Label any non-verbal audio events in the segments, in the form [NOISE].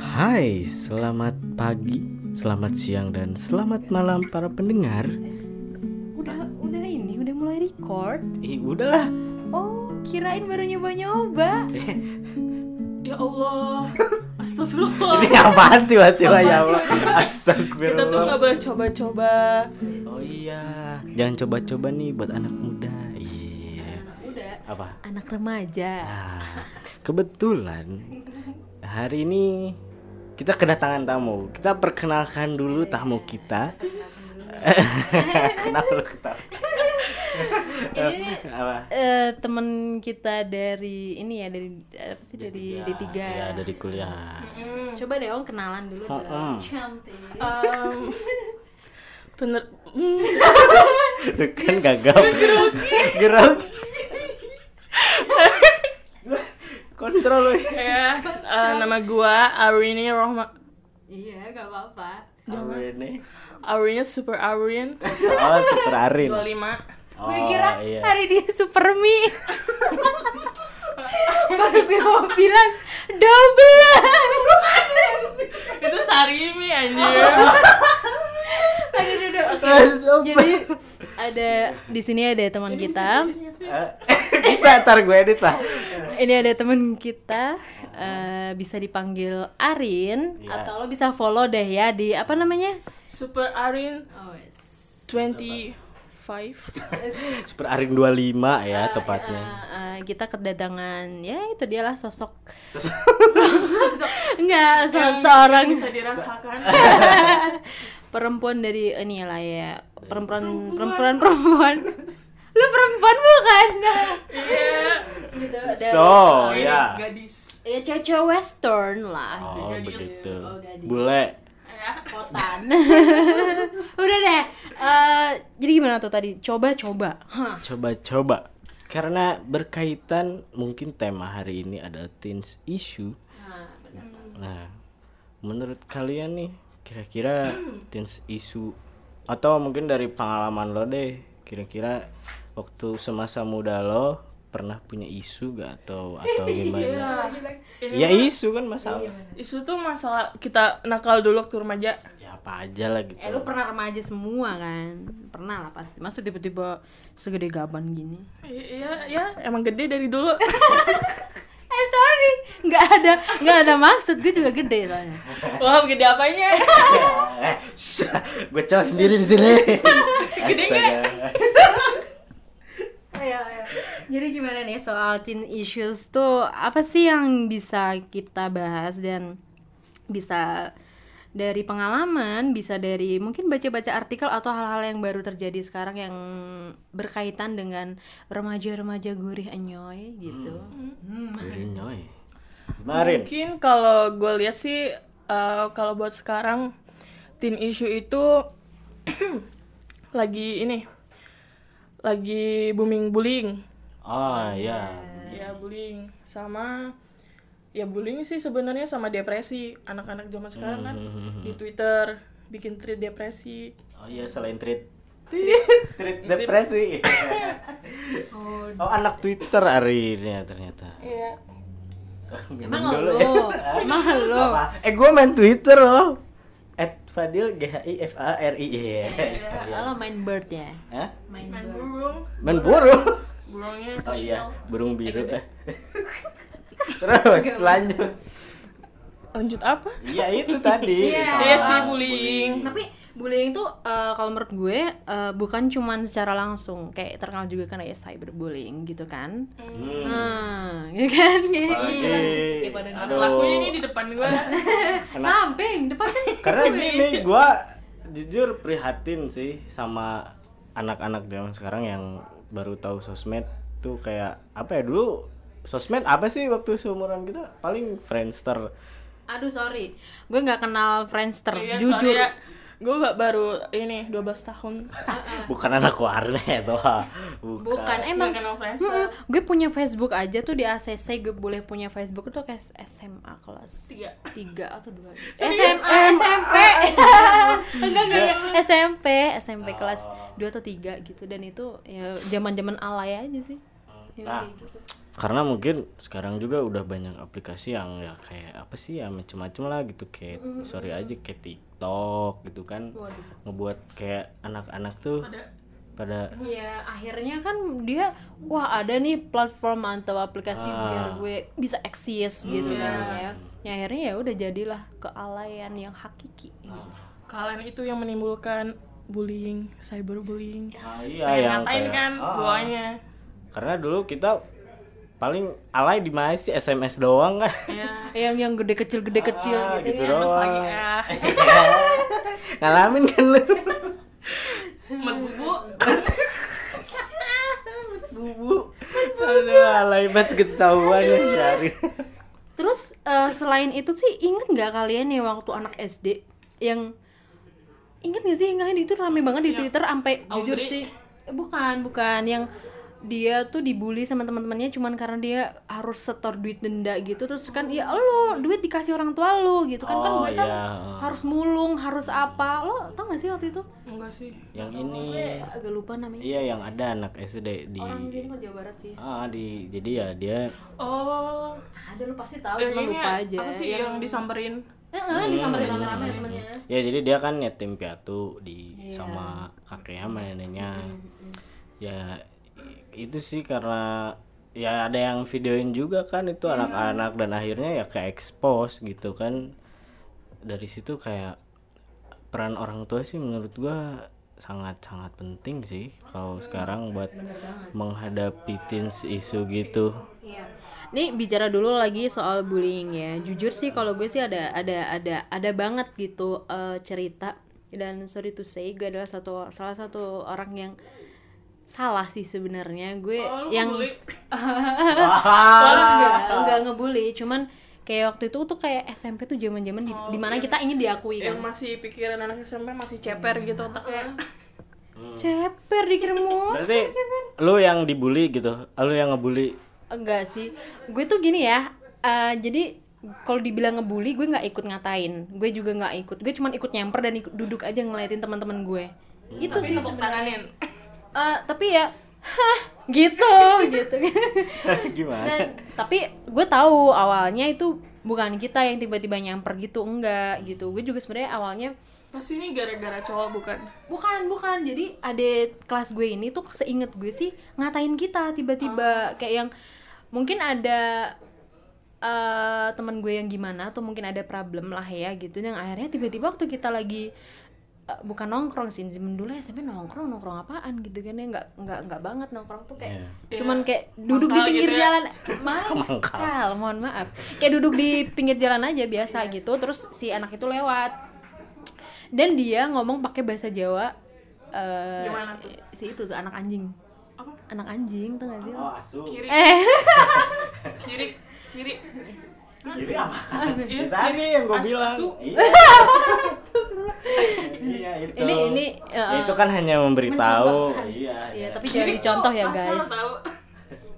Hai, selamat pagi, selamat siang, dan selamat malam para pendengar. Udah udah ini udah mulai record. Ih, udahlah. Oh, kirain baru nyoba-nyoba. [LAUGHS] Ya Allah, [LAUGHS] astagfirullah. Ini apaan tiba-tiba ya Allah? Kita tuh Astagfirullah. boleh coba-coba. Oh iya, jangan coba-coba nih buat anak muda. Iya. Udah. Apa? Anak remaja. Nah, kebetulan hari ini kita kedatangan tamu. Kita perkenalkan dulu tamu kita. [LAUGHS] Kenapa lu ketawa? Ini eh temen kita dari ini ya dari apa sih dari D3. Ya, dari kuliah. Coba deh Om kenalan dulu. Mm-mm. Cantik. Em, [LAUGHS] bener. [LAUGHS] Kan gagal. Gerak. Kontrol lu. [LAUGHS] ya, nama gua Arini Rohma. Iya, gak apa-apa. Ini. Arinnya Super Arin Oh, super Arin. 25 Oh, gue kira iya. hari dia super mie. Baru gue mau bilang double. Itu Sarimi anjir. aduh, aduh, aduh. Oke. Jadi ada di sini ada teman kita. Eh, [LAUGHS] Bisa ntar gue edit lah. Ini ada teman kita eh, bisa dipanggil Arin Iya. atau lo bisa follow deh ya di apa namanya? Super Arin Oh, 25 [LAUGHS] Super Arin 25 ya tepatnya. Eh, kita kedatangan ya itu dialah sosok [LAUGHS] enggak se- Yang seorang bisa dirasakan. perempuan dari ini lah ya perempuan perempuan perempuan lu perempuan bukan Iya. gitu dari So, ya. Gadis. ya cewek western lah Oh, gadis. begitu. Oh, gadis. Bule. Ya. kotan [LAUGHS] udah deh Eh, jadi gimana tuh tadi coba coba Hah. Coba-coba. Karena berkaitan mungkin tema hari ini ada teens issue. Nah, menurut kalian nih kira-kira teens issue atau mungkin dari pengalaman lo deh, kira-kira waktu semasa muda lo pernah punya isu gak atau [LAUGHS] atau gimana? Ini ya isu kan masalah. Isu tuh masalah kita nakal dulu waktu remaja. Ya apa aja lah gitu. eh lu pernah remaja semua kan pernah lah pasti maksud tiba-tiba segede gaban gini I- Iya, ya, emang gede dari dulu. [LAUGHS] eh sorry nggak ada nggak ada maksud gue juga gede soalnya Wah, gede apanya? gue cowok sendiri di sini. [LAUGHS] Gede. Ayo, ayo. Jadi gimana nih soal teen issues tuh apa sih yang bisa kita bahas dan bisa dari pengalaman, bisa dari mungkin baca-baca artikel atau hal-hal yang baru terjadi sekarang yang berkaitan dengan remaja-remaja gurih anyoy gitu. Hmm. Gurih nyoy. Kemarin. Mungkin kalau gue lihat sih eh, kalau buat sekarang teen issue itu [CLEARS THROAT] lagi ini lagi booming bullying. Oh iya. Ya bullying sama ya bullying sih sebenarnya sama depresi. Anak-anak zaman sekarang kan di Twitter bikin tweet depresi. Oh iya selain treat treat [LAUGHS] depresi. [LAUGHS] oh anak Twitter hari ini ya ternyata. Iya. Emang dulu lo, ya. [LAUGHS] emang lo. Eh gue main Twitter loh. At Fadil G H I F A R I E. Sekalian. Lo main bird ya? Hah? Main burung, Main burung. burungnya Oh iya, burung biru. Terus lanjut. Lanjut apa? Iya itu tadi. Iya. Iya sih bullying. Tapi bullying tuh eh, kalau menurut gue eh, bukan cuman secara langsung kayak terkenal juga kan ya cyberbullying gitu kan. Hmm. Nah, gitu kan kayak Aduh. Pelakunya ini di depan gue. [LAUGHS] samping depan kan Karena gini, gua jujur prihatin sih sama anak-anak zaman sekarang yang baru tahu sosmed tuh kayak apa ya dulu sosmed apa sih waktu seumuran kita paling Friendster Aduh sorry, gue nggak kenal Friendster, Iya, jujur. soalnya gue baru ini 12 tahun. bukan anak warnet wah bukan, Bukan emang. Nggak kenal Friendster. Mm-mm. gue punya Facebook aja tuh di ACC gue boleh punya Facebook tuh kayak SMA kelas Tiga. tiga atau dua gitu. SMA SMP enggak enggak enggak SMP SMP kelas dua atau tiga gitu dan itu ya zaman zaman alay aja sih Ya, Nah. kayak gitu. Karena mungkin sekarang juga udah banyak aplikasi yang ya kayak apa sih ya macem-macem lah gitu kayak sorry aja kayak TikTok gitu kan ngebuat kayak anak-anak tuh pada Iya, akhirnya kan dia wah ada nih platform atau aplikasi Ah. biar gue bisa eksis gitu kan ya. Ya akhirnya ya udah jadilah kealayan yang hakiki. kalian itu yang menimbulkan bullying cyberbullying Ah, iya yang ngatain kayak- kan Ah. buahnya karena dulu kita paling alay di mana sih? SMS doang kan? Ya Yang yang gede kecil gede kecil Ah, gitu, gitu ya. doang. ya. [LAUGHS] Ngalamin kan lu? Bubu. Bubu. Aduh alay banget ketahuan ya dari Terus eh, selain itu sih inget nggak kalian ya waktu anak SD yang inget gak sih yang kalian itu rame banget di Twitter sampai jujur sih. Bukan bukan. Yang dia tuh dibully sama teman-temannya cuman karena dia harus setor duit denda gitu. Terus kan ya lo duit dikasih orang tua lo gitu kan. Kan Oh, gue kan iya. harus mulung harus apa. Lo tau gak sih waktu itu? Enggak sih. Yang ini. Gue agak lupa namanya. Iya yang ada anak SD di orang Timur Jawa Barat sih. Ah di jadi ya dia oh. Ada lo pasti tahu yang cuma ini lupa aja. apa sih yang disamperin? Eh, eh, disamperin rame-rame temennya ya jadi dia kan yatim piatu di sama kakeknya sama neneknya ya itu sih karena ya ada yang videoin juga kan itu anak-anak dan akhirnya ya ke expose gitu kan. Dari situ kayak peran orang tua sih menurut gua sangat sangat penting sih kalau sekarang buat menghadapi teens isu gitu. Iya. Nih bicara dulu lagi soal bullying ya. Jujur sih kalau gue sih ada ada ada ada banget gitu eh, cerita. Dan sorry to say gue adalah satu salah satu orang yang salah sih sebenarnya. Gue oh lu yang bully enggak enggak ngebully cuman kayak waktu itu tuh kayak SMP tuh zaman-zaman di, Oh, di mana iya. kita ingin diakui kan. yang masih pikiran anak SMP masih ceper gitu otaknya. Ceper dikira mau berarti lu yang dibully gitu? Lu yang ngebully? Enggak sih. Gue tuh gini ya eh, jadi kalau dibilang ngebully gue nggak ikut ngatain. Gue juga nggak ikut. Gue cuman ikut nyamper dan ikut duduk aja ngeliatin teman-teman gue. Itu tapi sih sebenarnya Eh, tapi ya hah gitu [LAUGHS] gitu. [LAUGHS] Gimana? Dan tapi gue tahu awalnya itu bukan kita yang tiba-tiba nyamper gitu enggak gitu. Gue juga sebenarnya awalnya pasti ini gara-gara cowok bukan? Bukan bukan. Jadi adik kelas gue ini tuh seinget gue sih ngatain kita tiba-tiba. Kayak yang mungkin ada eh teman gue yang gimana atau mungkin ada problem lah ya gitu. Yang akhirnya tiba-tiba waktu kita lagi eh, bukan nongkrong sih zaman dulu SMP nongkrong nongkrong apaan gitu kan ya nggak nggak nggak banget nongkrong tuh kayak cuman kayak duduk di Mangkal pinggir gitu ya. jalan. [LAUGHS] Mangkal. Mohon maaf. Kayak duduk di pinggir jalan aja biasa gitu terus si anak itu lewat. Dan dia ngomong pakai bahasa Jawa eh Gimana tuh? si itu tuh anak anjing. Apa? Anak anjing tuh gak sih? Oh asu. Kiri. Eh [LAUGHS] kiri kiri [LAUGHS] Jadi apa? Ya, tadi yang gue bilang. Iya. iya itu. Ini ini Ya, eh, itu kan hanya memberitahu. Iya. Iya, iya. tapi jangan dicontoh ya Kasar guys.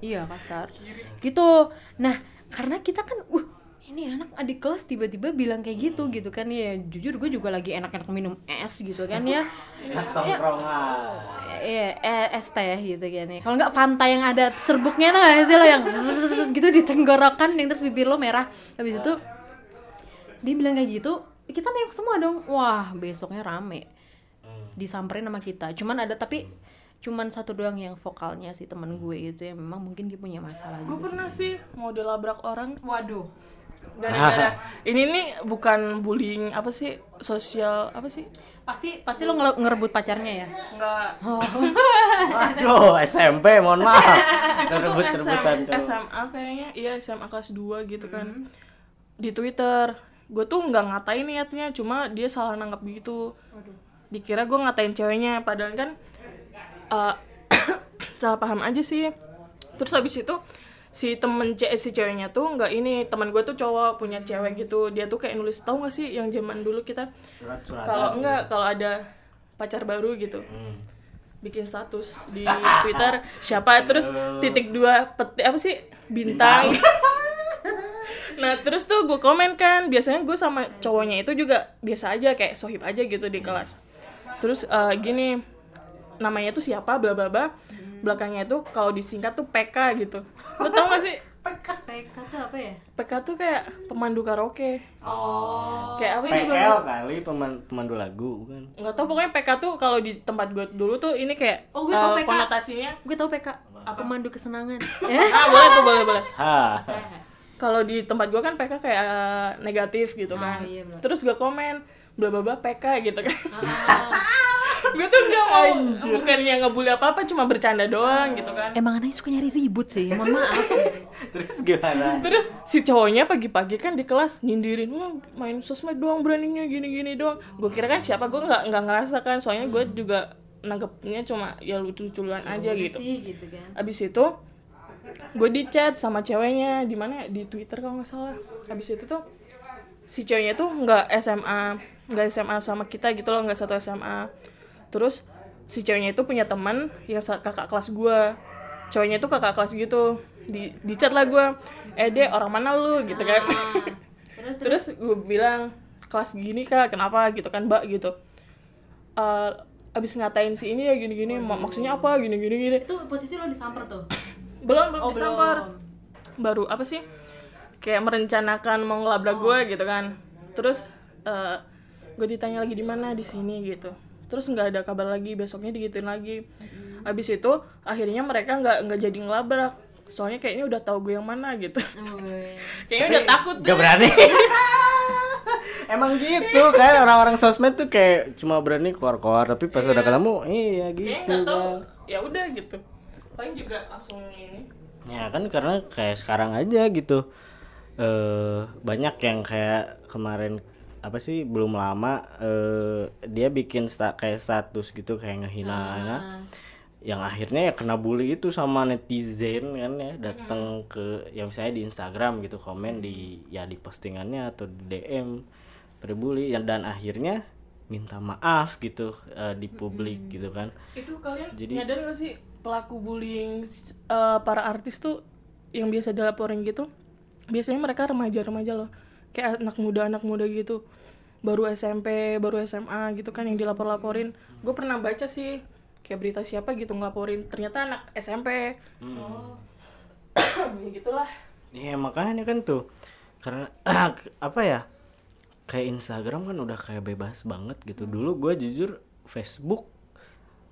Iya kasar. Gitu. Nah, karena kita kan uh ini anak adik kelas tiba-tiba bilang kayak gitu gitu kan ya jujur gue juga lagi enak-enak minum es gitu kan ya [LAUGHS] Tongkrongan. Iya, eh, es teh gitu kan ya. Kalau nggak Fanta yang ada serbuknya tuh nggak sih lo yang [LAUGHS] gitu di tenggorokan yang terus bibir lo merah. Habis itu dia bilang kayak gitu, kita nengok semua dong. Wah, besoknya rame. Disamperin sama kita. Cuman ada tapi cuman satu doang yang vokalnya sih temen gue gitu ya memang mungkin dia punya masalah gue juga. pernah sih mau dilabrak orang Waduh. Gara-gara ini nih bukan bullying apa sih? Sosial apa sih? Pasti pasti lo ngerebut pacarnya ya. enggak. [LAUGHS] Waduh, SMP, mohon maaf. [LAUGHS] itu tuh Rebut-rebutan SM. SMA kayaknya. Iya SMA kelas 2 gitu kan. Di Twitter. Gue tuh nggak ngatain niatnya cuma dia salah nanggap gitu. Dikira gue ngatain ceweknya padahal kan eh, [COUGHS] salah paham aja sih. Terus habis itu si temen ce si ceweknya tuh nggak ini teman gue tuh cowok punya cewek gitu. Dia tuh kayak nulis tahu nggak sih yang zaman dulu kita kalau enggak kalau ada pacar baru gitu. Hmm. bikin status di Twitter siapa terus titik dua peti apa sih? Bintang, [LAUGHS] nah terus tuh gue komen kan biasanya gue sama cowoknya itu juga biasa aja kayak sohib aja gitu di kelas. Terus eh, gini namanya tuh siapa bla bla bla belakangnya itu kalau disingkat tuh PK gitu. Lo tau gak sih? [LAUGHS] PK tuh apa ya? PK tuh kayak pemandu karaoke. Oh. Kayak apa sih PL kali peman- pemandu lagu kan nggak tau pokoknya PK tuh kalau di tempat gue dulu tuh ini kayak Oh, gue tau eh, PK. konotasinya. Gue tau PK pemandu kesenangan. [LAUGHS] Ah boleh tuh boleh boleh. Ha. Kalau di tempat gue kan PK kayak eh, negatif gitu kan. Ah, iya, bener. terus gue komen bla bla bla PK gitu kan. Ah. gue tuh nggak mau bukannya ngebully apa apa cuma bercanda doang gitu kan. Emang anaknya suka nyari ribut sih mohon maaf. Terus gimana? Terus si cowoknya pagi-pagi kan di kelas nyindirin wah main sosmed doang beraninya gini-gini doang. Gue kira kan siapa gue nggak nggak ngerasa kan soalnya gue juga nanggepnya cuma ya lucu-lucuan aja gitu. sih gitu kan. Abis itu gue di chat sama ceweknya di mana ya? di twitter kalau nggak salah. Abis itu tuh si ceweknya tuh nggak SMA nggak SMA sama kita gitu loh nggak satu SMA terus si ceweknya itu punya teman yang kakak kelas gue ceweknya tuh kakak kelas gitu. Di di chat lah gue eh deh orang mana lu? gitu kan. [LAUGHS] Terus terus? Gue bilang kelas gini kak kenapa? gitu kan mbak gitu. Eh abis ngatain si ini ya gini gini maksudnya apa? gini gini. Gini itu posisi lo disamper tuh? Belum belum Oh, disamper. Baru apa sih? Kayak merencanakan mau ngelabrak gue gitu kan. Terus eh gue ditanya lagi di mana? Di sini gitu. Terus nggak ada kabar lagi besoknya digituin lagi. Abis itu akhirnya mereka nggak nggak jadi ngelabrak. Soalnya kayaknya udah tahu gue yang mana gitu. Kayaknya udah takut gak tuh. berani. [LAUGHS] Emang gitu kan? Orang-orang sosmed tuh kayak cuma berani keluar-keluar tapi pas udah ketemu iya gitu nggak tahu. Kan ya udah gitu. Paling juga langsung ini. Ya kan karena kayak sekarang aja gitu. Eh banyak yang kayak kemarin apa sih belum lama eh dia bikin sta kayak status gitu kayak ngehina yang akhirnya ya kena bully itu sama netizen kan ya datang ke yang misalnya di Instagram gitu komen di ya di postingannya atau di DM berbully dan, dan akhirnya minta maaf gitu eh, di publik gitu kan. Itu kalian Jadi- nyadar gak sih pelaku bullying eh, para artis tuh yang biasa dilaporin gitu? Biasanya mereka remaja-remaja loh kayak anak muda anak muda gitu baru SMP baru SMA gitu kan yang dilapor-laporin gue pernah baca sih kayak berita siapa gitu ngelaporin ternyata anak SMP oh [COUGHS] ya gitulah Ya makanya kan tuh karena [COUGHS] apa ya kayak Instagram kan udah kayak bebas banget gitu. Dulu gue jujur Facebook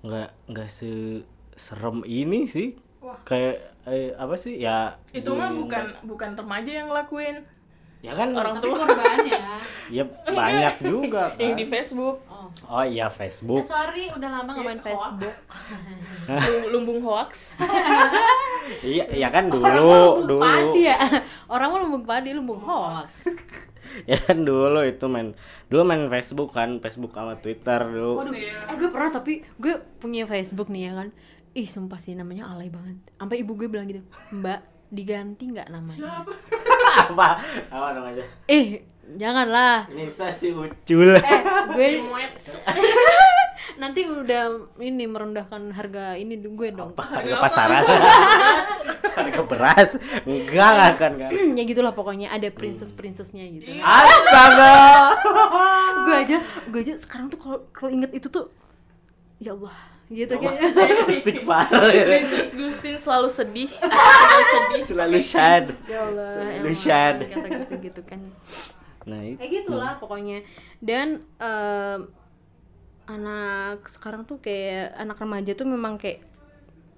nggak nggak se serem ini sih. Kayak eh, apa sih ya? itu mah bukan bukan remaja yang ngelakuin Ya kan orang tapi tua korbannya [LAUGHS] ya banyak juga [LAUGHS] yang kan. di Facebook Oh iya Facebook. sorry udah lama nggak main Hoax. Facebook [LAUGHS] Lum- lumbung hoax Iya ya kan dulu lumbung dulu. padi ya orang mah lumbung padi lumbung hoax Ya kan dulu itu main dulu main Facebook kan Facebook sama Twitter dulu. Waduh, eh gue pernah tapi gue punya Facebook nih ya kan. Ih sumpah sih namanya alay banget. Sampai ibu gue bilang gitu, Mbak diganti nggak namanya? Apa? Apa namanya? Eh janganlah. Nisa si Ucul. Eh gue [LAUGHS] nanti udah ini merendahkan harga ini gue dong. harga pasaran harga beras enggak nggak akan kan [CLEARS THROAT] ya gitulah pokoknya ada princess princessnya gitu. astaga gue aja gue aja sekarang tuh kalau kalau inget itu tuh ya Allah gitu kayaknya. [LAUGHS] istighfar. Princess Gustin selalu sedih. [LAUGHS] Selalu sedih. Selalu sad. Ya Allah. Selalu emang sad. Kata gitu gitu kan. nah itu. kayak gitulah pokoknya. Dan em, anak sekarang tuh kayak anak remaja tuh memang kayak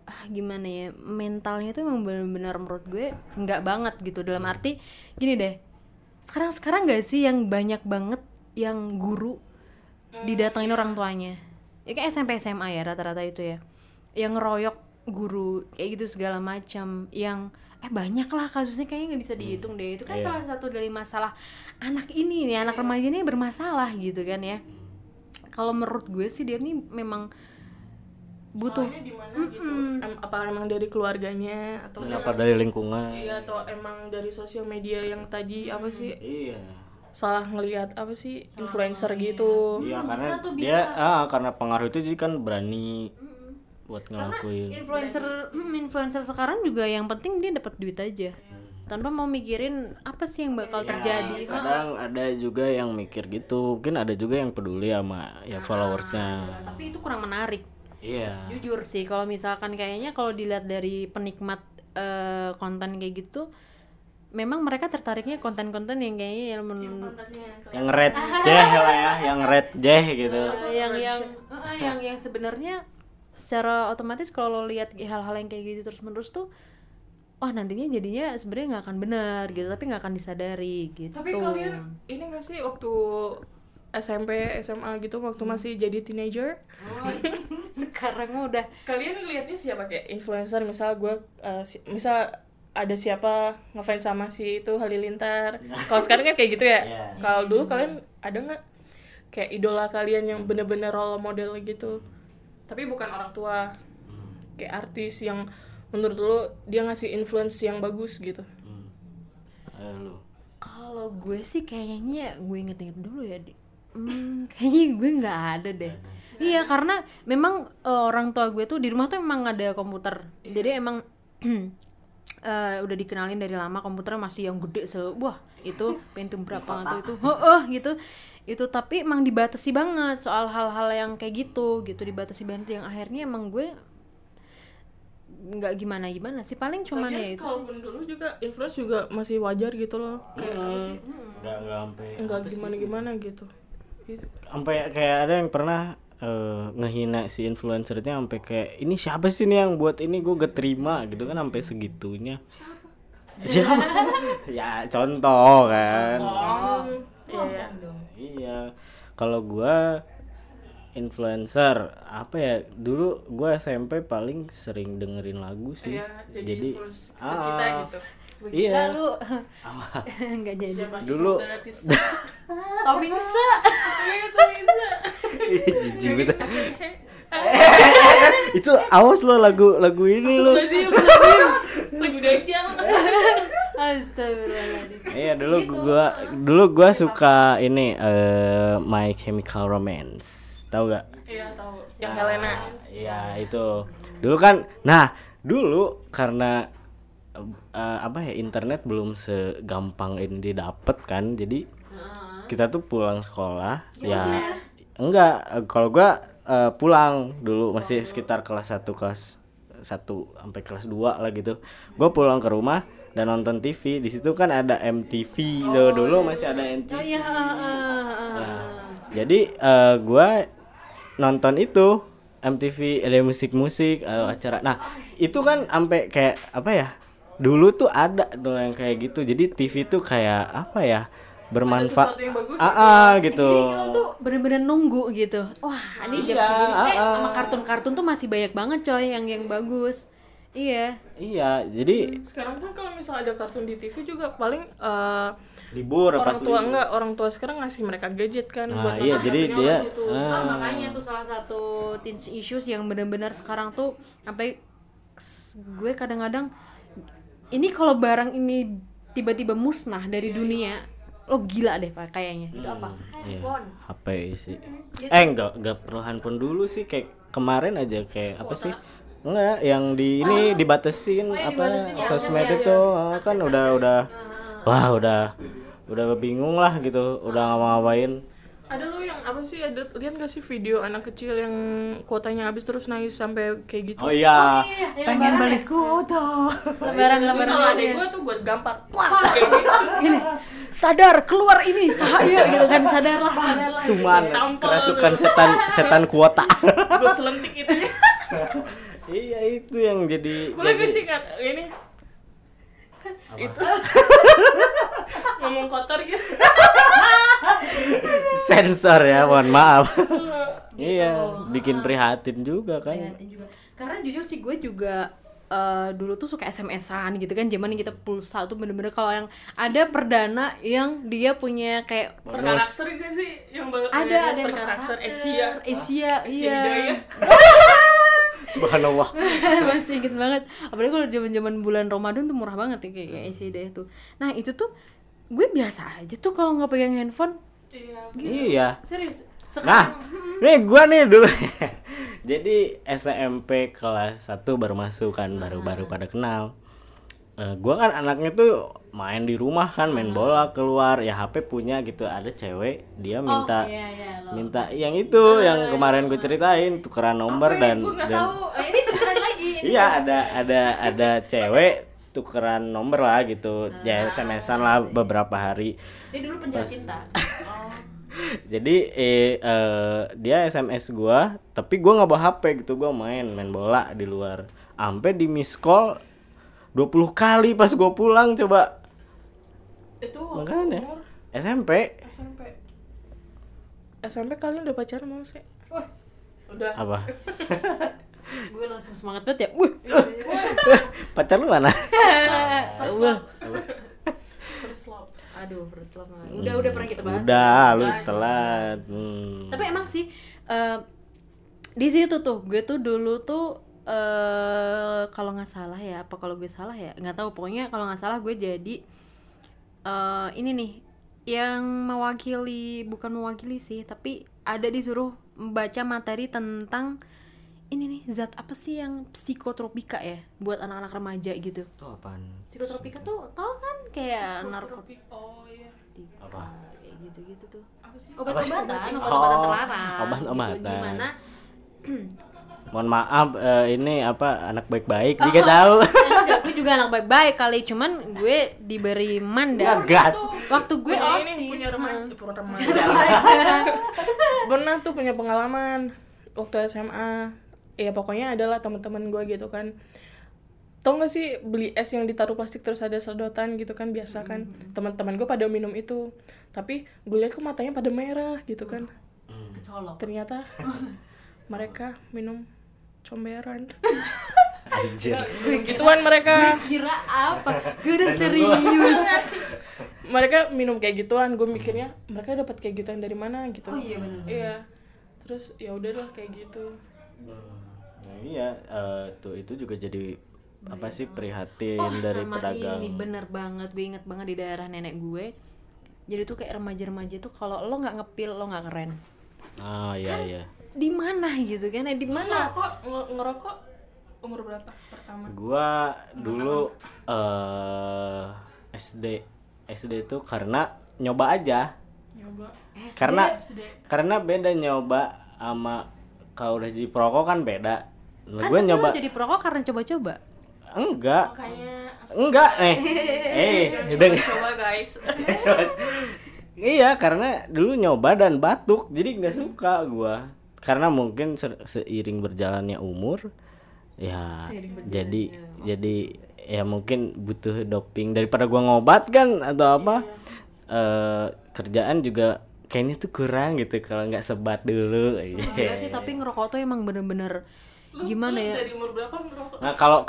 ah gimana ya mentalnya tuh memang benar-benar menurut gue nggak banget gitu. Dalam arti gini deh. Sekarang sekarang nggak sih yang banyak banget yang guru didatengin orang tuanya ya kayak SMP SMA ya rata-rata itu ya. Yang ngeroyok guru kayak gitu segala macam. Yang eh banyak lah kasusnya kayaknya nggak bisa dihitung deh. Itu kan Iya. salah satu dari masalah anak ini nih anak remaja ini bermasalah gitu kan ya. Kalau menurut gue sih dia nih memang butuh Soalnya di mana gitu? Em- apa emang dari keluarganya atau apa dari lingkungan. Iya atau emang dari sosial media yang tadi apa sih? Iya salah ngelihat apa sih influencer gitu. Iya karena tuh, dia ah karena pengaruh itu jadi kan berani buat ngelakuin. influencer hmm, influencer sekarang juga yang penting dia dapat duit aja. Tanpa mau mikirin apa sih yang bakal terjadi. kadang ada juga yang mikir gitu. Mungkin ada juga yang peduli sama ya followersnya. tapi itu kurang menarik. Iya. jujur sih kalau misalkan kayaknya kalau dilihat dari penikmat eh, konten kayak gitu memang mereka tertariknya konten-konten yang kayaknya yang men- Yang red jeh lah ya, yang red jeh gitu. yang yang eh, yang yang sebenarnya secara otomatis kalau lo lihat hal-hal yang kayak gitu terus menerus tuh wah nantinya jadinya sebenarnya nggak akan benar gitu tapi nggak akan disadari gitu. Tapi kalian ini gak sih waktu SMP, SMA gitu waktu masih jadi teenager? Oh, [LAUGHS] sekarang mah udah. Kalian lihatnya siapa? Kayak influencer misal gue uh, si- misal ada siapa ngefans sama si itu Halilintar. Kalau sekarang kan kayak gitu ya. Iya. Kalau dulu kalian ada nggak kayak idola kalian yang bener-bener role model gitu? Tapi bukan orang tua. Kayak artis yang menurut lu dia ngasih influence yang bagus gitu. Hmm. Ayo kalau gue sih kayaknya gue inget-inget dulu ya Di. Hmm, [LAUGHS] kayaknya gue nggak ada deh iya karena memang eh, orang tua gue tuh di rumah tuh emang ada komputer jadi emang [CLEARS THROAT] eh, udah dikenalin dari lama komputernya masih yang gede se wah itu Pentium berapa nggak tahu itu oh, gitu itu tapi emang dibatasi banget soal hal-hal yang kayak gitu gitu dibatasi banget yang akhirnya emang gue nggak gimana gimana sih paling cuman ya Lagian itu kalaupun dulu juga influence juga masih wajar gitu loh. Kayak apa sih? Enggak enggak sampai Enggak gimana-gimana gitu. Gitu. sampai kayak ada yang pernah eh, ngehina si influencernya sampai kayak ini siapa sih nih yang buat ini? Gue gak terima gitu kan sampai segitunya. Siapa? [LAUGHS] Ya contoh kan. Oh, iya. iya. Kalau gua influencer apa ya dulu gua SMP paling sering dengerin lagu sih. Iya, jadi, ke ah, kita gitu. Begitu Iya. lu [LAUGHS] nggak jadi Siapa Dulu- artis? Tomingse [LAUGHS] Iya, itu bisa. Ih, jijik banget [LAUGHS] itu awas lo lagu lagu ini lo. Lagu dajjal. Astagfirullahaladzim iya dulu gua dulu gua suka ini eh My Chemical Romance tahu gak Iya, tahu. Yang Helena. Iya itu. Dulu kan, nah dulu karena eh, apa ya internet belum segampang ini didapat kan, jadi kita tuh pulang sekolah ya enggak eh, kalau gua eh, pulang dulu masih sekitar kelas 1 kelas 1 sampai kelas 2 lah gitu. Gua pulang ke rumah dan nonton TV. Di situ kan ada MTV loh. dulu masih ada MTV. oh iya ah, ah, ah. Nah, jadi eh, gua nonton itu MTV ada musik-musik eh, acara. Nah, itu kan sampai kayak apa ya? Dulu tuh ada tuh yang kayak gitu. Jadi TV tuh kayak apa ya? bermanfaat. sesuatu yang bagus Ah, ah, gitu. Jadi tuh bener-bener nunggu gitu Wah ini jam Iya, segini Eh ah, ah. sama kartun-kartun tuh masih banyak banget coy yang yang bagus Iya Iya, jadi Sekarang kan kalau misalnya ada kartun di TV juga paling eh, libur orang pas tua libur. enggak orang tua sekarang ngasih mereka gadget kan Nah, buat iya, nonton jadi dia di situ. ah, Ah, makanya tuh salah satu teens issues yang benar-benar sekarang tuh sampai gue kadang-kadang ini kalau barang ini tiba-tiba musnah dari dunia lo gila deh pak kayaknya. Itu apa? Iya, handphone. HP sih. Eh enggak, enggak perlu handphone dulu sih. Kayak kemarin aja kayak apa sih? Enggak, yang di ini dibatasin Oh, apa dibatasin ya, sosmed iya, itu. ah, kan udah udah wah udah udah bingung lah gitu, udah nggak mau ngapain. Ada lo yang apa sih ada lihat gak sih video anak kecil yang kuotanya habis terus nangis sampai kayak gitu? Oh iya, yang pengen lebaran balik kota. lebaran Tapi lebaran kalau adek ya. gue tuh gue gampar wah kayak gitu. [LAUGHS] Ini sadar keluar ini sahaya gitu kan. Sadarlah sadarlah Tuman, Tampol. kerasukan setan setan kuota. gue selentik itu. [LAUGHS] Iya itu yang jadi boleh jadi- gak sih kan ini itu [LAUGHS] ngomong kotor gitu [LAUGHS] sensor ya, mohon maaf. Gitu. iya, bikin prihatin juga kan. Prihatin juga. Karena jujur sih gue juga eh, dulu tuh suka SMS-an gitu kan zaman kita pulsa tuh bener-bener kalau yang ada perdana yang dia punya kayak per karakter gak sih yang ada ada yang per karakter Asia Asia Asia iya. [LAUGHS] Subhanallah. [LAUGHS] masih inget banget. Apalagi kalau zaman-zaman bulan Ramadan tuh murah banget ya kayak Asia Hidayah tuh nah itu tuh gue biasa aja tuh kalau nggak pegang handphone. Iya Iya. serius? Nah, sekarang? Nih gua nih dulu. [LAUGHS] Jadi SMP kelas 1 baru masuk kan, baru-baru pada kenal. Eh, gua kan anaknya tuh main di rumah kan main bola keluar ya HP punya gitu. Ada cewek dia minta iya iya lo. minta yang itu yang kemarin gue ceritain tukeran nomor dan gue nggak dan Oh, tahu ini tukeran lagi. Ini iya ada ada ada cewek tukeran nomor lah gitu. Ya SMS-an lah beberapa hari. Dia dulu cinta. [LAUGHS] Oh. jadi eh, eh, dia SMS gua tapi gua nggak bawa HP gitu. Gua main main bola di luar. Sampai di miss call 20 kali pas gua pulang coba itu makanya umur SMP SMP SMP kalian udah pacaran mau sih Wah, udah apa [LAUGHS] gue langsung semangat banget ya. Wih. [LAUGHS] pacar lu mana Wah. first love Aduh, first love. mah. Udah udah pernah kita bahas. udah lu Udah. telat hmm. Tapi emang sih eh, di situ tuh gue tuh dulu tuh eh kalau nggak salah ya apa kalau gue salah ya? Nggak tahu pokoknya kalau nggak salah gue jadi eh ini nih yang mewakili bukan mewakili sih tapi ada disuruh membaca materi tentang ini nih zat apa sih yang psikotropika ya buat anak-anak remaja gitu. Itu apaan? Psikotropika tuh tau kan? Kayak narkotika Tropik. oh iya. Apa? kayak gitu-gitu tuh. Apa sih? Obat-obatan Oh, obat-obatan terlarang obat-obatan. gitu. gimana [CLEARS THROAT] [CLEARS THROAT] mohon maaf eh, ini apa anak baik-baik juga [LAUGHS] tahu enggak gue juga anak baik-baik kali cuman gue diberi mandat gas. Waktu gue Punya osis ini punya remaja hmm. punya remaja. [LAUGHS] Pernah tuh punya pengalaman waktu SMA ya pokoknya adalah teman-teman gue gitu kan. Tau gak sih beli es yang ditaruh plastik terus ada sedotan gitu kan biasa kan. Teman-teman gue pada minum itu. Tapi gue lihat kok matanya pada merah gitu kan. Kecolok. Ternyata [LAUGHS] mereka minum comberan. [LAUGHS] Anjir. Gituan mereka. Gue kira apa? Gue udah serius. Mereka minum kayak gituan gue mikirnya mereka dapat kayak gituan dari mana? gitu. Oh iya, bener-bener. iya. Terus ya udahlah kayak gitu. Nah, iya eh, tuh itu juga jadi apa sih prihatin oh dari sama pedagang. ini bener banget. Gue inget banget di daerah nenek gue. Jadi tuh kayak remaja-remaja tuh kalau lo nggak ngepil lo nggak keren oh iya iya di mana gitu kan? Eh, di mana? Ngerokok nge- ngerokok umur berapa pertama? Gua dulu eh SD SD itu karena nyoba aja. Nyoba. SD. karena SD karena beda nyoba sama kalau udah jadi perokok kan beda. Kan gue tapi nyoba lo jadi perokok karena coba-coba. Enggak. Makanya enggak eh. [LAUGHS] Eh coba guys. [LAUGHS] Iya karena dulu nyoba dan batuk jadi nggak suka gua karena mungkin se- seiring berjalannya umur ya jadi jadi ya mungkin butuh doping. Daripada gua ngobat kan atau apa eh kerjaan juga kayaknya tuh kurang gitu kalau nggak sebat dulu. Gila sih tapi ngerokok tuh emang bener-bener gimana ya? dari umur berapa ngerokok? Nah kalau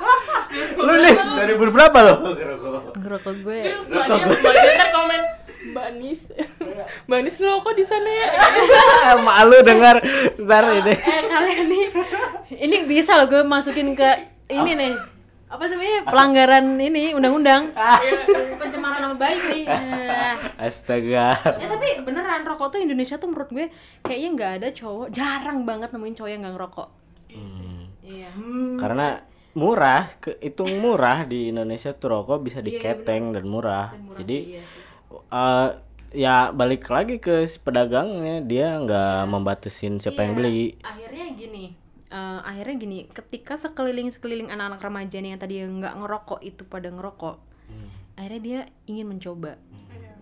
[LAUGHS] lu nis dari umur berapa lo ngerokok ngerokok gue. mbak Nia ntar komen mbak Nis mbak [LAUGHS] Nis ngerokok di sana ya? [LAUGHS] Malu dengar ntar ini. eh kalian nih ini bisa loh gue masukin ke ini nih. Apa namanya? Pelanggaran ini undang-undang. [LAUGHS] Pencemaran nama baik nih. Nah. astaga. Ya tapi beneran rokok tuh Indonesia tuh menurut gue kayaknya nggak ada cowok jarang banget nemuin cowok yang nggak ngerokok. Iya karena murah kehitung murah di Indonesia tuh rokok bisa diketeng dan murah, jadi iya eh, ya balik lagi ke si pedagangnya. Dia nggak membatasin siapa yang Iya, beli. Akhirnya gini eh, akhirnya gini ketika sekeliling sekeliling anak-anak remaja nih yang tadi nggak ngerokok itu pada ngerokok akhirnya dia ingin mencoba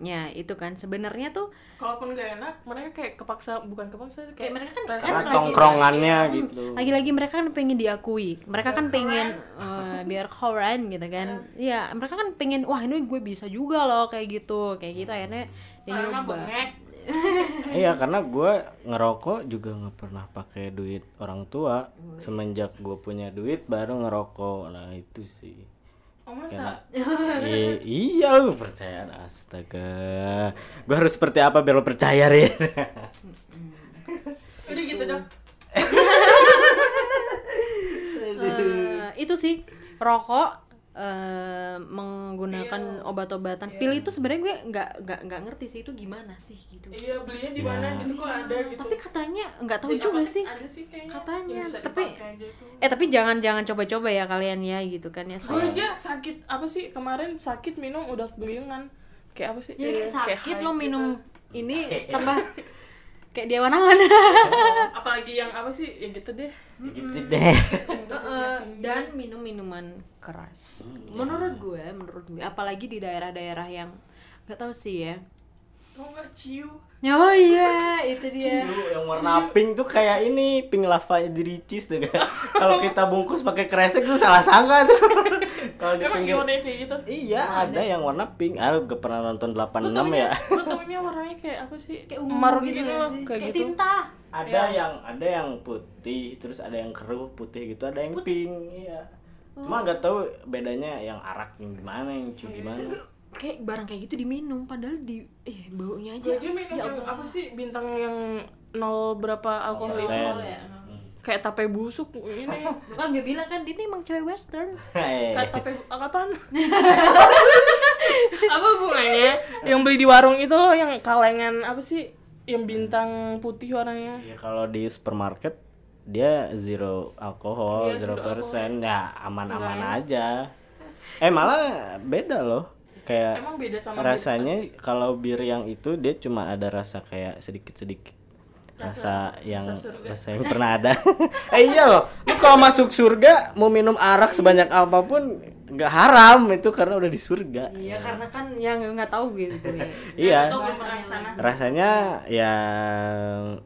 ya itu kan. Sebenarnya tuh kalaupun gak enak mereka kayak kepaksa bukan kepaksa kayak mereka kan rasa- kan Karena lagi tongkrongannya gitu. Lagi-lagi mereka kan pengen diakui. Mereka kan pengen eh, biar [LAUGHS] keren gitu kan. Iya. Mereka kan pengen wah ini gue bisa juga loh kayak gitu. Kayak gitu akhirnya dia karena nyoba. bengek. [LAUGHS] Iya karena gue ngerokok juga nggak pernah pakai duit orang tua. Semenjak gue punya duit baru ngerokok. Nah itu sih oh masa? [LAUGHS] I- iya lu percayaan astaga. Gue harus seperti apa biar lo percaya Rin? Udah gitu dong. [LAUGHS] Eh, itu sih rokok eh, menggunakan obat-obatan. Pil itu sebenarnya gue nggak nggak nggak ngerti sih itu gimana sih gitu. Iya belinya di mana? Ya. gitu kok ada gitu. tapi katanya nggak tahu Dan juga apa- sih. ada sih kayaknya. Katanya, tapi- eh tapi jangan jangan coba-coba ya kalian ya gitu kan ya. Gue aja sakit apa sih kemarin sakit minum udah kebelingan kayak apa sih? Ya kayak sakit lo gitu. minum [LAUGHS] ini tambah kayak dia awan-awan. [LAUGHS] Apalagi yang apa sih yang gitu deh. Gitu deh. Eh, dan minum minuman keras menurut gue menurut gue apalagi di daerah-daerah yang nggak tahu sih ya tau nggak ciu oh iya itu dia Ciu yang warna pink tuh kayak ini pink lava di Ricis deh kan. [LAUGHS] Kalau kita bungkus pakai kresek tuh salah sangka tuh. [LAUGHS] Kalau di emang pinggir warnanya kayak gitu Iya, ada yang warna pink. Ah, gak pernah nonton 86 ya. gue taunya warnanya kayak apa sih kayak ungu marun gitu, gitu, ya, loh, sih. kayak, gitu tinta Ada yang ada yang putih, terus ada yang keruh putih gitu, ada yang pink. Iya. Cuma nggak tahu bedanya yang arak yang gimana, yang ciu gimana. kayak barang kayak gitu diminum padahal di eh baunya gue aja. Aja minum Ya yang apa sih bintang yang nol berapa alkohol itu? Persen. ya. kayak tape busuk ini. [LAUGHS] Bukan gue bilang kan dia emang cewek western. [LAUGHS] Kayak tape kapan [LAUGHS] apa hubungannya? Yang beli di warung itu loh yang kalengan apa sih? Yang bintang putih warnanya. Ya kalau di supermarket dia zero alkohol, Iya, zero persen, ya aman-aman Enggak aja. Eh malah beda loh, kayak emang beda sama rasanya kalau bir yang itu dia cuma ada rasa kayak sedikit-sedikit. Rasa, yang rasa surga. rasa yang pernah ada. [LAUGHS] eh iya loh, lu kalau masuk surga mau minum arak sebanyak apa pun nggak haram. Itu karena udah di surga. iya karena kan yang nggak tahu gitu ya Iya. Ke sana rasanya ya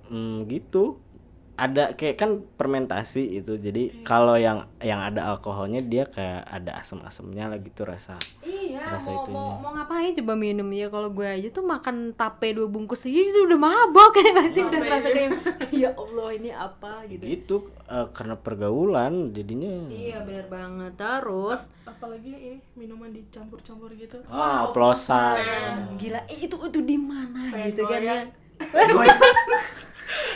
mm, gitu ada kayak kan fermentasi itu jadi kalau yang yang ada alkoholnya dia kayak ada asam-asamnya lah gitu rasa iya Rasa mau, itunya. mau mau ngapain? Coba minum. Ya kalau gue aja tuh makan tape dua bungkus aja itu udah mabok kayak [LAUGHS] nggak sih? Udah ngerasa kayak [LAUGHS] ya allah ini apa? gitu. Gitu eh, karena pergaulan jadinya. Iya benar banget. Terus apalagi ini minuman dicampur-campur gitu. Ah oplosan. Gila eh, itu itu di mana gitu kan ya. [LAUGHS]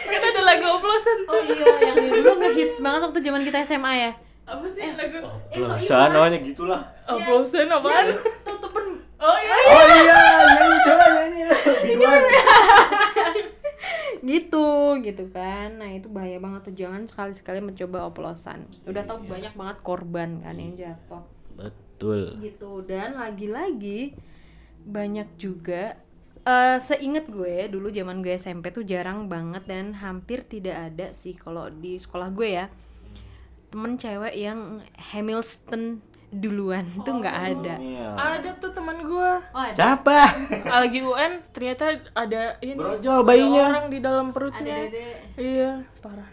kan ada lagu oplosan oh iya yang dulu ngehits banget waktu zaman kita SMA ya. Apa sih lagu? Oplosan namanya gitulah. Oplosan apaan? tutupan oh iya. Oh iya nyanyi coba nyanyi gitu gitu kan. Nah itu bahaya banget tuh. Jangan sekali sekali mencoba oplosan. Udah tau banyak banget korban kan yang jatuh. Betul. Gitu dan lagi-lagi banyak juga eh seingat gue dulu zaman gue SMP tuh jarang banget dan hampir tidak ada sih kalau di sekolah gue ya. Temen cewek yang Hamilton duluan tuh nggak ada. iya. Ada tuh teman gua oh ada. Siapa? Lagi UN ternyata ada ini. Brojol ada bayinya. orang di dalam ada perutnya dede. Iya parah.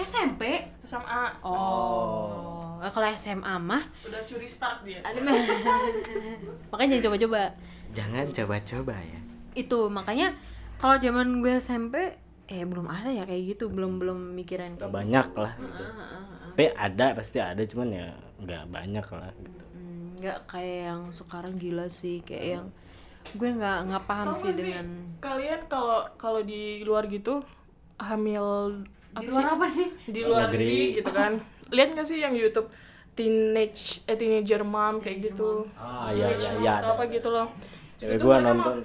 SMP SMA oh, kalau SMA mah? Udah curi start dia. Ada [LAUGHS] makanya jangan coba-coba. Jangan coba-coba ya itu makanya kalau zaman gue SMP eh belum ada ya kayak gitu belum belum mikirin kayak banyak lah gitu. Ah, ah, ah. tapi ada pasti ada cuman ya nggak banyak lah gitu. Hmm, nggak kayak yang sekarang gila sih kayak yang gue nggak nggak paham Tau sih sih, dengan kalian kalau kalau di luar gitu hamil di apa luar sih? apa nih? Di luar Negeri. negeri gitu kan. Lihat gak sih yang YouTube teenage eh, teenager mom kayak gitu? Ah, iya, Teenage iya, mom iya, atau ada, apa ada. gitu loh. Cewek mereka nonton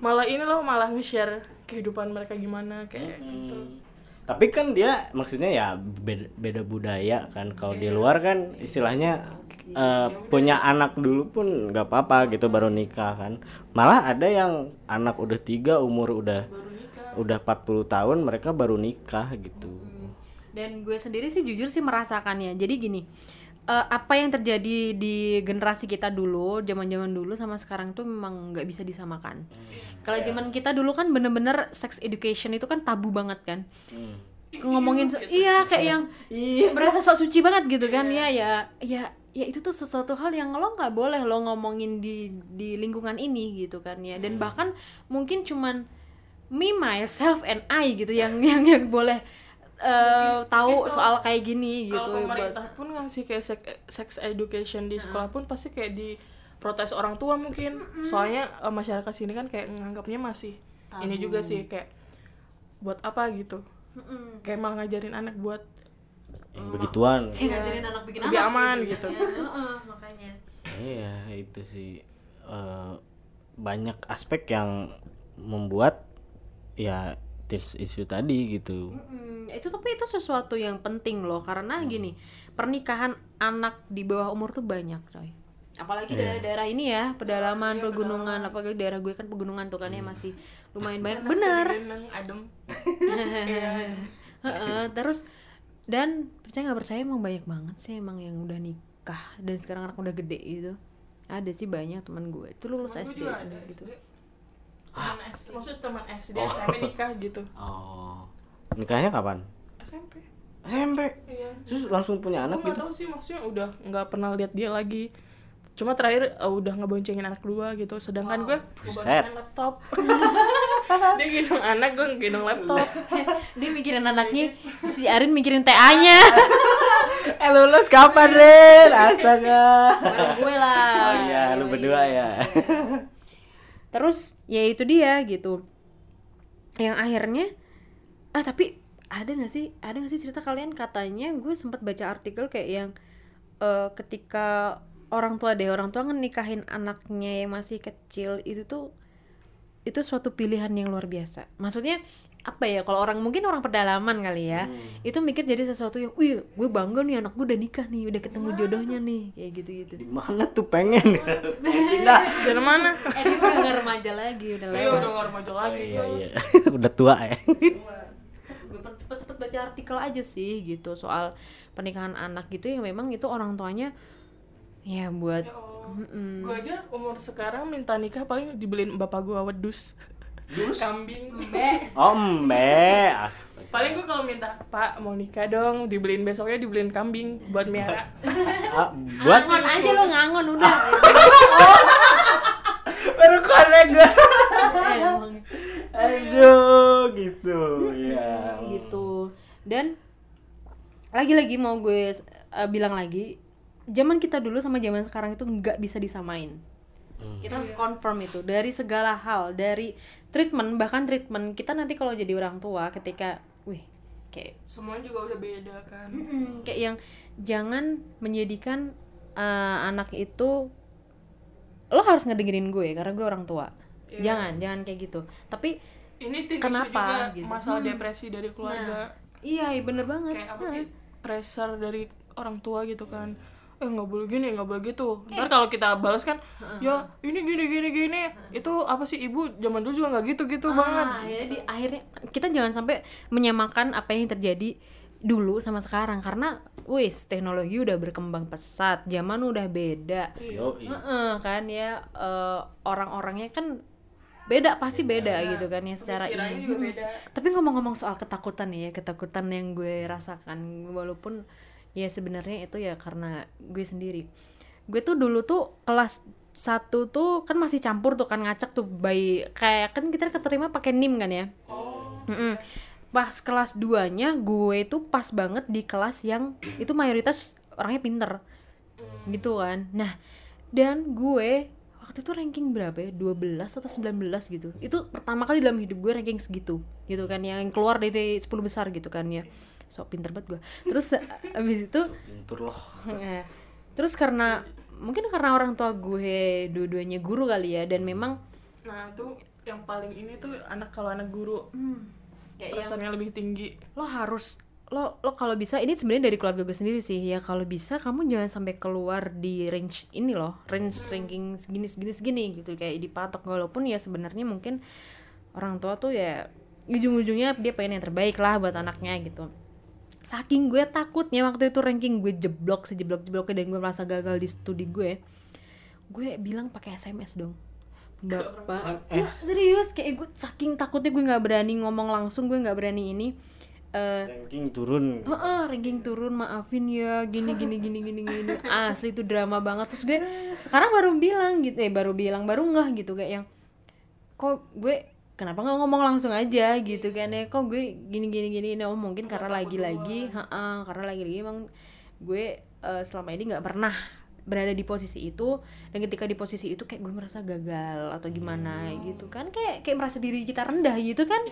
malah ini loh malah nge-share kehidupan mereka gimana kayak gitu. Hmm. tapi kan dia maksudnya ya beda, beda budaya kan. Kalau di luar kan istilahnya eh, punya anak dulu pun nggak apa-apa gitu baru nikah kan. Malah ada yang anak udah tiga umur udah udah 40 tahun mereka baru nikah gitu. Dan gue sendiri sih jujur sih merasakannya. Jadi gini eh, apa yang terjadi di generasi kita dulu zaman zaman dulu sama sekarang tuh memang nggak bisa disamakan. Kalau zaman kita dulu kan bener-bener sex education itu kan tabu banget kan. Ngomongin so- iya kayak yang iya. berasa sok suci banget gitu kan ya ya ya ya itu tuh sesuatu hal yang lo nggak boleh lo ngomongin di di lingkungan ini gitu kan ya. Dan bahkan mungkin cuman me myself and I gitu yang yang yang boleh eh, tahu soal kayak gini gitu kalau buat pemerintah pun ngasih kayak sex, sex education di sekolah pun pasti kayak di protes orang tua mungkin. Soalnya eh, masyarakat sini kan kayak nganggapnya masih ini juga sih kayak buat apa gitu. Mm-mm. kayak malah ngajarin anak buat yang begituan. Kayak ngajarin anak bikin Lebih anak aman gitu, gitu. ya. Heeh, makanya. Iya itu sih. Eh, banyak aspek yang membuat ya teens issue tadi gitu. Mm, itu tapi itu sesuatu yang penting loh karena gini pernikahan anak di bawah umur tuh banyak coy. Apalagi daerah-daerah ini ya pedalaman pegunungan apalagi daerah gue kan pegunungan tuh kan ya masih lumayan banyak. Bener. adem. [LAUGHS] Heeh, terus dan percaya nggak percaya emang banyak banget sih emang yang udah nikah dan sekarang anak udah gede gitu. Ada sih banyak teman gue itu lulus Temen SD juga ada gitu. SD. Teman SD, [GASPS] maksudnya teman SD SMP nikah gitu. [LAUGHS] oh nikahnya kapan SMP. SMP Iya. terus langsung punya anak Aku gitu tahu sih maksudnya udah nggak pernah lihat dia lagi. Cuma terakhir uh, udah ngeboncengin anak dua gitu. Sedangkan gue Buset. ngeboncengin laptop. [LAUGHS] dia gendong anak, gue gendong laptop. [LAUGHS] dia mikirin anaknya si Arin mikirin TA nya eh lulus kapan Ren astaga bareng gue lah oh iya lu berdua ya terus ya itu dia gitu. Yang akhirnya ah tapi ada nggak sih ada nggak sih cerita kalian? Katanya gue sempat baca artikel kayak yang eh, ketika orang tua deh orang tua nikahin anaknya yang masih kecil itu tuh itu suatu pilihan yang luar biasa. Maksudnya apa ya kalau orang mungkin orang pedalaman kali ya itu mikir jadi sesuatu yang wih gue bangga nih anak gue udah nikah nih udah ketemu jodohnya nih kayak gitu gitu di mana tuh pengen [LAUGHS] pengen pindah [LAUGHS] Dari mana? eh dia udah gak remaja lagi udah Iya lewat udah nggak remaja oh, lagi. iya iya [LAUGHS] udah tua ya gue cepet cepet baca artikel aja sih gitu soal pernikahan anak gitu yang memang itu orang tuanya ya buat Ya Allah. Mm-mm. Gue aja umur sekarang minta nikah paling dibeliin bapak gue wedus. Kambing. oh mbe astaga. Paling gue kalau minta Pak mau nikah dong dibeliin besoknya dibeliin kambing buat miara. Ah, [LAUGHS] buat ngangon aja lo ngangon udah. [LAUGHS] Baru konek gue Eh, aduh gitu ya gitu. Dan lagi-lagi mau gue uh, bilang lagi zaman kita dulu sama zaman sekarang itu nggak bisa disamain kita harus confirm itu dari segala hal dari treatment bahkan treatment kita nanti kalau jadi orang tua ketika wih kayak Semuanya juga udah beda kan. Kayak yang jangan menjadikan uh, anak itu lo harus ngedengerin gue karena gue orang tua Iya. jangan jangan kayak gitu tapi Ini tim Kenapa, juga gitu? masalah Hmm. depresi dari keluarga. iya iya, bener banget Kayak apa sih pressure dari orang tua gitu kan. Eh nggak boleh gini, nggak boleh gitu. Ntar kalau kita balas kan, ya ini gini gini gini. Itu apa sih ibu zaman dulu juga nggak gitu gitu banget. Ah, akhirnya di akhirnya kita jangan sampai menyamakan apa yang terjadi dulu sama sekarang. Karena wis teknologi udah berkembang pesat zaman udah beda. Yo Heeh, kan ya eh, orang-orangnya kan beda pasti beda gitu kan ya secara ini. beda. tapi ngomong-ngomong soal ketakutan nih ya ketakutan yang gue rasakan walaupun ya sebenarnya itu ya karena gue sendiri. Gue tuh dulu tuh kelas satu tuh kan masih campur tuh kan ngacak tuh bayi kayak kan kita keterima pakai nim kan ya? Oh, pas kelas 2 nya gue tuh pas banget di kelas yang itu mayoritas orangnya pinter. Gitu kan. Nah dan gue waktu itu ranking berapa ya? 12 atau 19 gitu. Itu pertama kali dalam hidup gue ranking segitu gitu kan yang keluar dari 10 besar gitu kan ya so pinter banget gue terus abis itu pintur loh terus karena mungkin karena orang tua gue dua-duanya guru kali ya dan memang nah tuh yang paling ini tuh anak kalau anak guru. Kayak yang perasaannya lebih tinggi. lo harus lo lo kalau bisa ini sebenarnya dari keluarga gue sendiri sih ya kalau bisa kamu jangan sampai keluar di range ini loh range ranking segini segini segini gitu. Kayak dipatok walaupun ya sebenarnya mungkin orang tua tuh ya ujung-ujungnya dia pengen yang terbaik lah buat anaknya gitu saking gue takutnya waktu itu ranking gue jeblok sejeblok jebloknya dan gue merasa gagal di studi gue gue bilang pakai sms dong. Bapak. Wah, serius kayak gue saking takutnya gue nggak berani ngomong langsung gue nggak berani ini eh ranking turun. Heeh, ranking turun maafin ya gini gini gini gini gini. Asli itu drama banget. Terus gue sekarang baru bilang gitu eh baru bilang baru ngeh gitu kayak yang kok gue kenapa nggak ngomong langsung aja gitu kan ya? Kok gue gini gini gini? Oh mungkin karena lagi lagi karena lagi lagi emang gue eh, selama ini nggak pernah berada di posisi itu. Dan ketika di posisi itu kayak gue merasa gagal atau gimana gitu kan? Kayak kayak merasa diri kita rendah gitu kan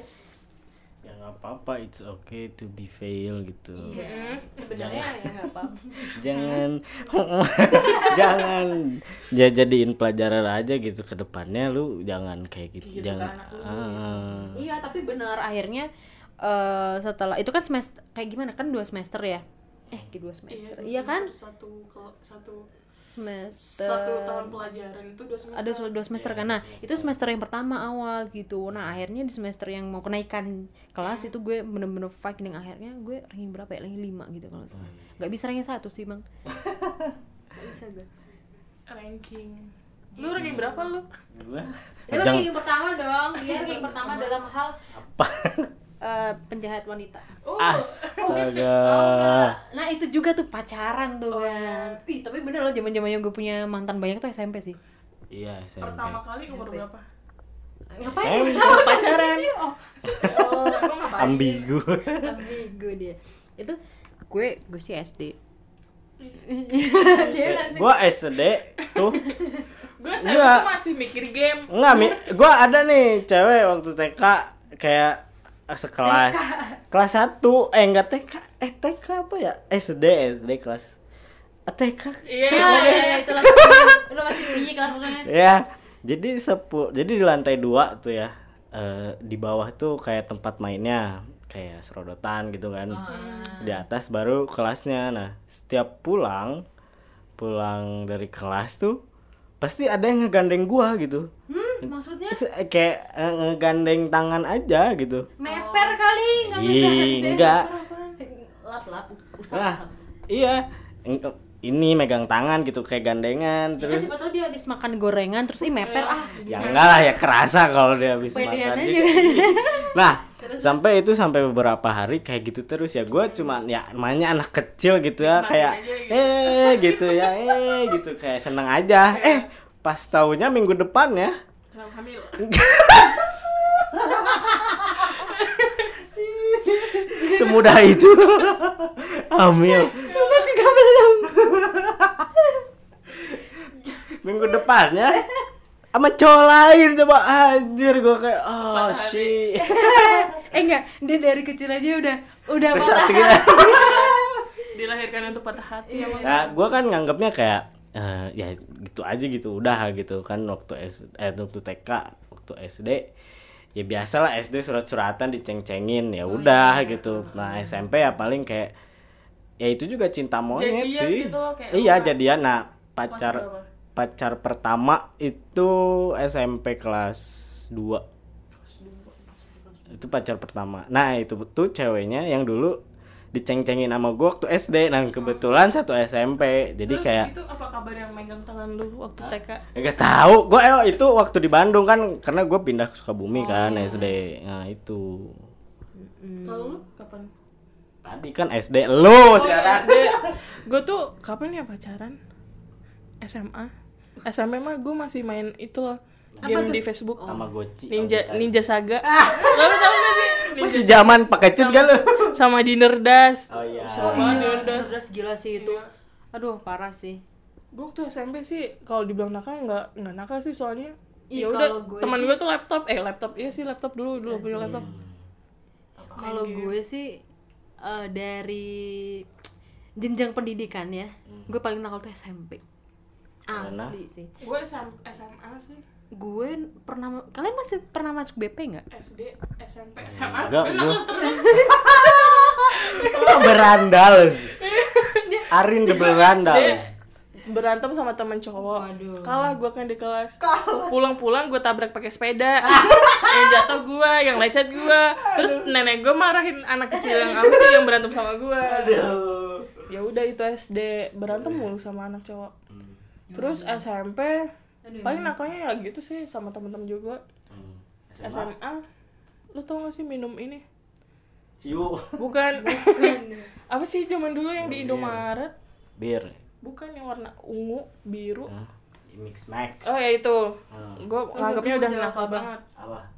ya nggak apa-apa it's okay to be fail gitu Iya. Sebenarnya ya nggak apa-apa. [LAUGHS] jangan [LAUGHS] jangan ya jadiin pelajaran aja gitu ke depannya lu jangan kayak gitu, jangan Ah. Iya, tapi benar akhirnya eh setelah itu kan semester kayak gimana kan dua semester ya? Eh, ke dua semester. Iya, kan? satu ke- satu Semester. Satu tahun pelajaran itu dua semester. Ada dua semester kan? Nah itu semester yang pertama awal gitu. Nah akhirnya di semester yang mau kenaikan kelas itu gue bener-bener fighting akhirnya gue ranking berapa ya? Ranking lima gitu kalau salah. Nggak bisa ranking satu sih bang. [LAUGHS] Nggak bisa gue. Ranking. Lu ranking berapa lu? Ajang- ranking pertama dong. Dia ranking pertama dalam hal apa eh, penjahat wanita. Oh. Astaga. [LAUGHS] Nah itu juga tuh pacaran tuh kan. Ih tapi bener loh zaman zamannya gue punya mantan banyak tuh SMP sih. Iya SMP pertama kali umur berapa? Ngapain? SMP [LAUGHS] pacaran. Oh. Oh ngapain ambigu. [LAUGHS] Ambigu dia. Itu gue gue sih SD gua SD tuh. Gue masih mikir game. Enggak, Mi. Gua ada nih cewek waktu TK kayak sekelas. Kelas 1 eh enggak TK eh TK apa ya? SD SD kelas. Ah, TK iya ya ya ya itulah lu masih piye kelas pokoknya. Ya jadi sepu jadi di lantai dua tuh ya eh, di bawah tuh kayak tempat mainnya kayak serodotan gitu kan. Di atas baru kelasnya. Nah setiap pulang pulang dari kelas tuh pasti ada yang ngegandeng gua gitu. Hmm, maksudnya? Kayak eh, ngegandeng tangan aja gitu. Meper kali nggak enggak lap lap usap nah iya. Ini megang tangan gitu kayak gandengan terus terus siapa tahu dia habis makan gorengan terus ih meper ah ya enggak lah ya kerasa kalau dia habis Pedean makan aja. juga. kan. Sampai itu sampai beberapa hari kayak gitu terus ya. Gue cuma ya namanya anak kecil gitu ya kayak aja gitu. eh gitu ya eh gitu kayak seneng aja. Eh pas taunya minggu depan ya. Hamil. [LAUGHS] Semudah itu. Hamil. Sumpah juga belum. Minggu depannya sama cowok lain coba anjir gue kayak oh Patah hati. shit [LAUGHS] eh enggak dia dari kecil aja udah udah patah gitu. [LAUGHS] dilahirkan untuk patah hati emang Nah, gue kan nganggapnya kayak eh, ya gitu aja gitu, udah gitu kan waktu S eh waktu TK, waktu SD ya biasalah SD surat-suratan diceng-cengin ya udah gitu. Nah, SMP ya paling kayak ya itu juga cinta monyet Jadian sih. gitu loh, kayak iya, jadian. Nah, pacar? Pacar pertama itu SMP kelas 2 itu pacar pertama. Nah itu tuh ceweknya yang dulu diceng-cengin sama gue waktu SD nah kebetulan satu SMP jadi Terus kayak itu apa kabar yang megang tangan lu waktu TK nggak tahu. Gue eh, itu waktu di Bandung kan karena gue pindah ke Sukabumi Oh, kan iya. SD nah itu. Kalau lu kapan? Tadi kan SD lo sekarang. SD gue tuh kapan ya pacaran? SMA SMP mah gue masih main itu loh game di Facebook. Sama Goci Ninja oh. Ninja Saga. [LAUGHS] Lo tau gak sih? Ninja masih zaman pakai cut gak lu sama Dinner Das oh iya. Seru banget Dinner Das gila sih itu. Iya. aduh parah sih. Gue waktu SMP sih kalau dibilang nakal nggak nggak nakal sih soalnya. Ih, ya udah teman sih- gue tuh laptop. Eh laptop iya sih laptop dulu dulu punya laptop. Kalau gue sih eh, dari jenjang pendidikan ya gue paling nakal tuh SMP Karena? asli sih gue SMA sih. Gue pernah kalian masih pernah masuk BP nggak? SD SMP SMA enggak gue terus. Berandal. [LAUGHS] Arin the berandal. Berantem sama temen cowok. Waduh. kalah gue kan di kelas. Pulang-pulang gue tabrak pakai sepeda. [LAUGHS] Yang jatuh gue yang lecet gue terus nenek gue marahin anak kecil yang apa sih yang berantem sama gue ya udah itu SD berantem mulu sama anak cowok terus SMP paling nakalnya ya gitu sih sama temen-temen juga. SMA lu tau gak sih minum ini? Ciu. Bukan. [LAUGHS] Apa sih zaman dulu yang di Indomaret? bir. Bukan yang warna ungu biru. Mix max. Oh ya itu. Hmm. gue nganggapnya gue udah nakal banget. Apa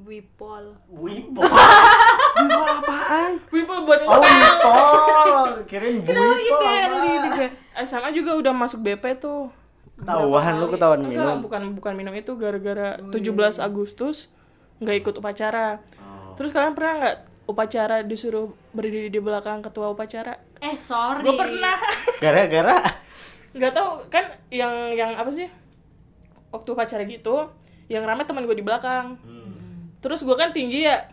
Wipol. Wipo Wipo apaan? Wipol buat oh ngepel. Wipo kirain Wipo apa SMA juga udah masuk BP tuh. Ketahuan lu ketahuan Enggak, minum. bukan bukan minum itu gara-gara 17 Agustus nggak ikut upacara. Terus kalian pernah nggak upacara disuruh berdiri di belakang ketua upacara? Eh sorry. Gue pernah. Gara-gara? Nggak tahu kan yang yang apa sih? Waktu upacara gitu, yang rame teman gue di belakang. Terus gue kan tinggi ya,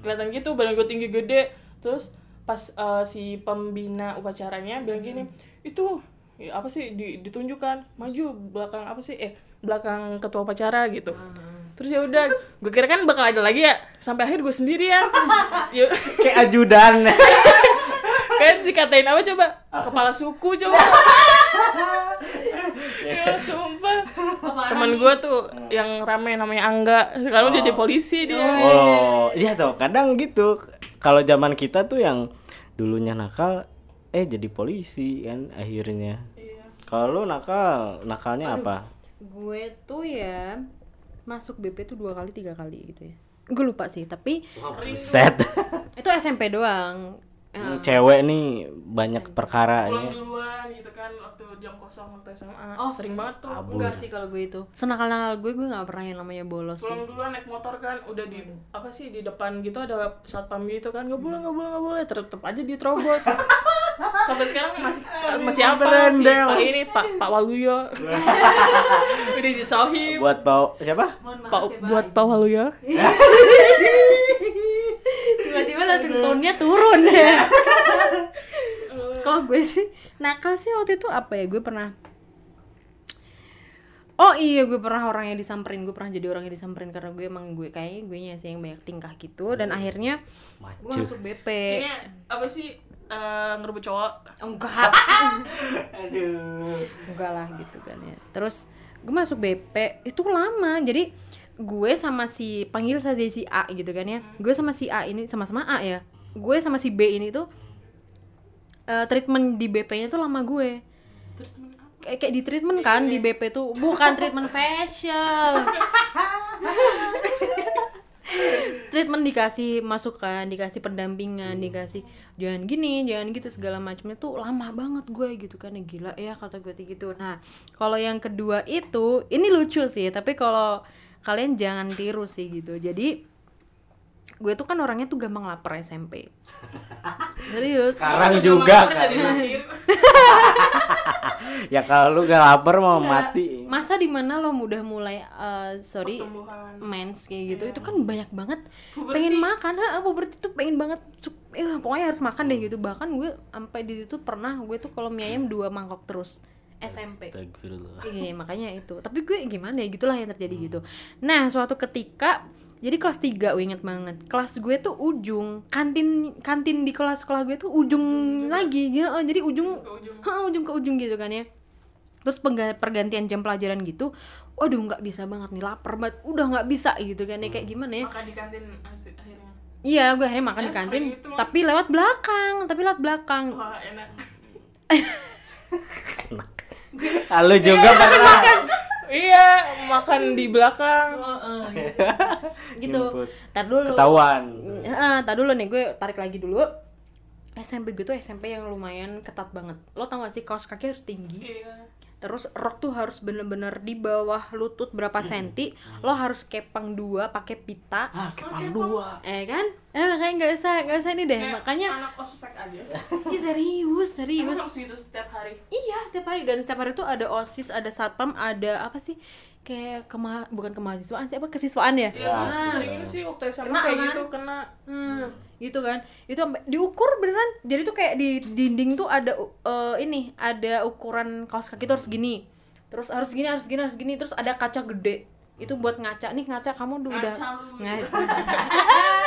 kelihatan gitu badan gue tinggi gede. Terus pas eh, si pembina upacaranya bilang gini, itu ya apa sih di- ditunjukkan maju belakang apa sih eh belakang ketua upacara gitu. Terus ya udah gue kira kan bakal ada lagi ya sampai akhir gue sendirian [LAUGHS] ya. Kayak ajudan. [LAUGHS] kayak dikatain apa coba? Kepala suku coba. [LAUGHS] Ya sumpah teman gue tuh yang rame namanya Angga sekarang udah jadi polisi dia Oh, iya tuh kadang gitu. Kalau zaman kita tuh yang dulunya nakal eh jadi polisi kan akhirnya. Kalau lu nakal, nakalnya apa? Gue tuh ya masuk BP tuh dua kali tiga kali gitu ya. Gue lupa sih, tapi Set. [LAUGHS] itu SMP doang. Eh, Cewek nih banyak perkara pulang ya. duluan gitu kan waktu jam kosong waktu SMA Oh. sering banget tuh Kabur. enggak sih kalau gue itu. Senakal-nakal gue gue nggak pernah yang namanya bolos sih. pulang duluan naik motor kan udah di apa sih di depan gitu ada satpam gitu kan nggak boleh nggak boleh nggak boleh tetep aja diterobos [LAUGHS] sampai sekarang masih masih apa sih berendel. pak ini pak pak Waluyo [LAUGHS] udah disohib Buat bau siapa? pak buat pak Waluyo [LAUGHS] Tiba-tiba langsung tone-nya turun. Ya. [LAUGHS] kalau gue sih nakal sih waktu itu apa ya? Gue pernah Oh iya gue pernah orang yang disamperin. Gue pernah jadi orang yang disamperin Karena gue emang gue kayaknya gue sih yang banyak tingkah gitu. Dan akhirnya gue Macu. masuk BP ini apa sih? Eh, ngerebut cowok? Enggak. [LAUGHS] Aduh. enggak lah gitu kan ya. Terus gue masuk BP itu lama. Jadi gue sama si panggil saja si A gitu kan ya. Gue sama si A ini sama-sama A ya. Gue sama si B ini tuh eh, treatment di BP-nya tuh lama gue. Kayak kayak di treatment kan di BP tuh. Bukan treatment facial. [LAUGHS] Treatment dikasih masukan dikasih pendampingan dikasih jangan gini jangan gitu segala macamnya tuh lama banget gue gitu kan. Ya gila ya kata gue gitu. Nah kalau yang kedua itu ini lucu sih tapi kalau kalian jangan tiru sih gitu. Jadi gue tuh kan orangnya tuh gampang lapar SMP [LAUGHS] serius. Sekarang juga kan. [LAUGHS] Ya kalau lu gak lapar mau Enggak. mati. masa di mana lo udah mulai eh, sorry mens kayak gitu itu kan banyak banget. Pengen makan ha puberti tuh pengen banget. Eh, pokoknya harus makan deh gitu. Bahkan gue sampai di situ pernah gue tuh kalau mie ayam dua mangkok terus SMP Astagfirullah. Iya makanya itu. Tapi gue gimana ya gitulah yang terjadi gitu. Nah suatu ketika Jadi kelas 3 gue inget banget. Kelas gue tuh ujung Kantin kantin di kelas sekolah gue tuh ujung lagi ya, oh, Jadi ujung ke ujung. Ha, ujung ke ujung gitu kan ya. Terus pergantian jam pelajaran gitu Waduh nggak bisa banget nih lapar banget Udah nggak bisa gitu kan ya Kayak gimana ya. Makan di kantin akhirnya. Iya gue akhirnya makan Ya, di kantin itu. Tapi lewat belakang Tapi lewat belakang. Wah enak [LAUGHS] Halo juga pernah. iya makan di belakang [LAUGHS] Gitu Jemput. Ntar dulu Ketahuan. Heeh, tar dulu nih gue tarik lagi dulu. SMP gue tuh SMP yang lumayan ketat banget. Lo tau gak sih kaos kaki harus tinggi. iya Terus rok tuh harus bener-bener di bawah lutut berapa senti. Lo harus kepang dua pakai pita. Ah, kepang dua. Eh kan? Eh kayak nggak usah nggak usah ini deh. Kayak Makanya anak ospek aja [LAUGHS] Ih, serius emang serius. harus gitu setiap hari Iya, tiap hari dan setiap hari tuh ada OSIS, ada satpam, ada apa sih? Kayak kema bukan kemahasiswaan sih apa kesiswaan ya? ya Ah. sering ini sih waktu SMA Kena, kayak kan? gitu kena Hmm, gitu kan. Itu sampai diukur beneran. Jadi tuh kayak di dinding tuh ada eh, ini, ada ukuran kaos kaki tuh harus gini. Terus harus gini, harus gini, harus gini. Terus ada kaca gede. Itu buat ngaca nih, ngaca kamu udah Ngaca lu. ngaca. [LAUGHS] [LAUGHS]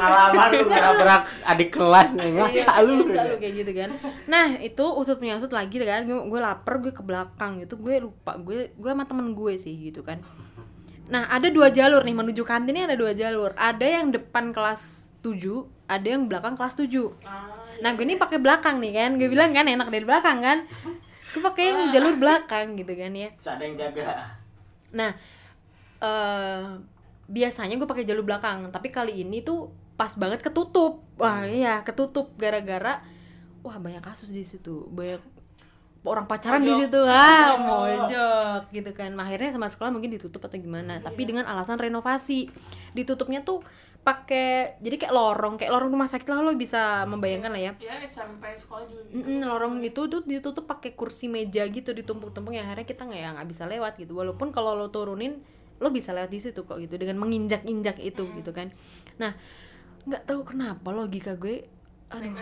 Pengalaman lu berak adik kelas nih ngaca Iya, lu. ngaca lu kayak gitu kan. Nah, itu usut punya usut lagi kan. Gue, gue lapar, gue ke belakang gitu. Gue lupa, gue gue sama temen gue sih gitu kan. Nah, ada dua jalur nih menuju kantinnya ada dua jalur. Ada yang depan kelas 7, ada yang belakang kelas 7. Ah, Nah gue ini pakai belakang nih kan, gue bilang kan enak dari belakang kan. Gue pakai yang jalur belakang gitu kan ya. Terus ada yang jaga. Nah eh biasanya gue pakai jalur belakang, tapi kali ini tuh pas banget ketutup. Wah iya ketutup gara-gara wah banyak kasus di situ, banyak orang pacaran di situ. Ah mojok. gitu kan. Akhirnya sama sekolah mungkin ditutup atau gimana. Tapi dengan alasan renovasi. Ditutupnya tuh pakai jadi kayak lorong kayak lorong rumah sakit lah lo bisa membayangkan lah ya. Ya SMP sekolah juga Mm-mm, lorong itu tuh ditutup pakai kursi meja gitu ditumpuk-tumpuk yang akhirnya kita nggak ya nggak bisa lewat gitu. Walaupun kalau lo turunin lo bisa lewat di situ kok gitu dengan menginjak-injak itu gitu kan. Nah nggak tahu kenapa logika gue aduh.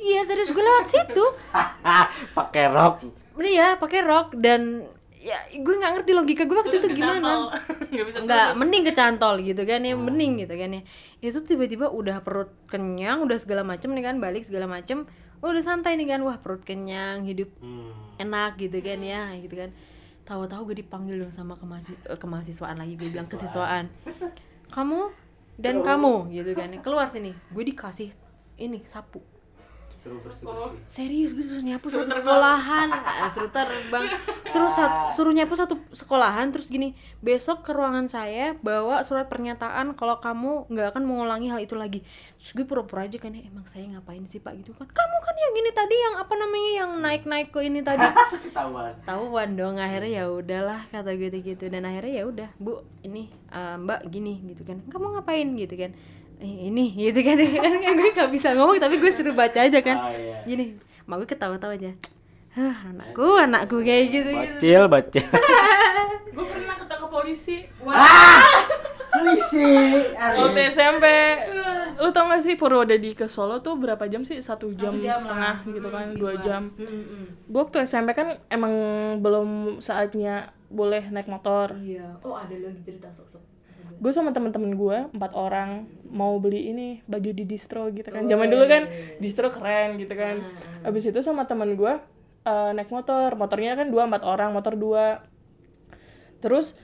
Iya serius gue lewat situ. [LAUGHS] Pakai rok. Iya pakai rok dan ya gue nggak ngerti logika gue waktu itu gimana. [LAUGHS] nggak mending kecantol gitu kan ya mending gitu kan ya. Itu tiba-tiba udah perut kenyang udah segala macem nih kan balik segala macem. Oh, udah santai nih kan wah perut kenyang hidup enak gitu kan ya gitu kan. Tahu-tahu gue dipanggil dong sama kemahasi eh, kemahasiswaan lagi gue bilang kesiswaan. Kamu dan kamu gitu kan. Keluar sini gue dikasih ini sapu suruh bersih bersih. Serius gue suruh nyapu satu sekolahan. Ah, suruh terbang. Suruh sa- [LAUGHS] suruh nyapu satu sekolahan terus gini besok ke ruangan saya bawa surat pernyataan kalau kamu nggak akan mengulangi hal itu lagi. Terus gue pura-pura aja kan "Eh, emang saya ngapain sih pak? Gitu kan. Kamu kan yang gini tadi yang apa namanya yang naik naik ke ini tadi. [LAUGHS] Ketahuan. Tahuan dong akhirnya ya udahlah kata gue gitu dan akhirnya ya udah bu ini eh, mbak gini gitu kan. Kamu ngapain? Gitu kan "Eh, ini gitu kan. [LAUGHS] Kan gue gak bisa ngomong tapi gue suruh baca aja kan. Ah, iya. gini mak gue ketawa-tawa aja. Hah, anakku anakku kayak gitu gitu. Bacil bacil. [LAUGHS] Gue pernah ketangkep polisi. Polisi waktu SMP. Lu tau gak sih Purwodadi ke Solo tuh berapa jam sih? Satu jam, setengah gitu kan dua jam. Gue waktu SMP kan emang belum saatnya boleh naik motor. Iya. Oh ada lagi cerita sok-sok gue sama temen-temen gue empat orang mau beli ini baju di distro gitu kan. Zaman dulu kan distro keren gitu kan. Abis itu sama temen gue eh, naik motor. Motornya kan dua empat orang motor dua. Terus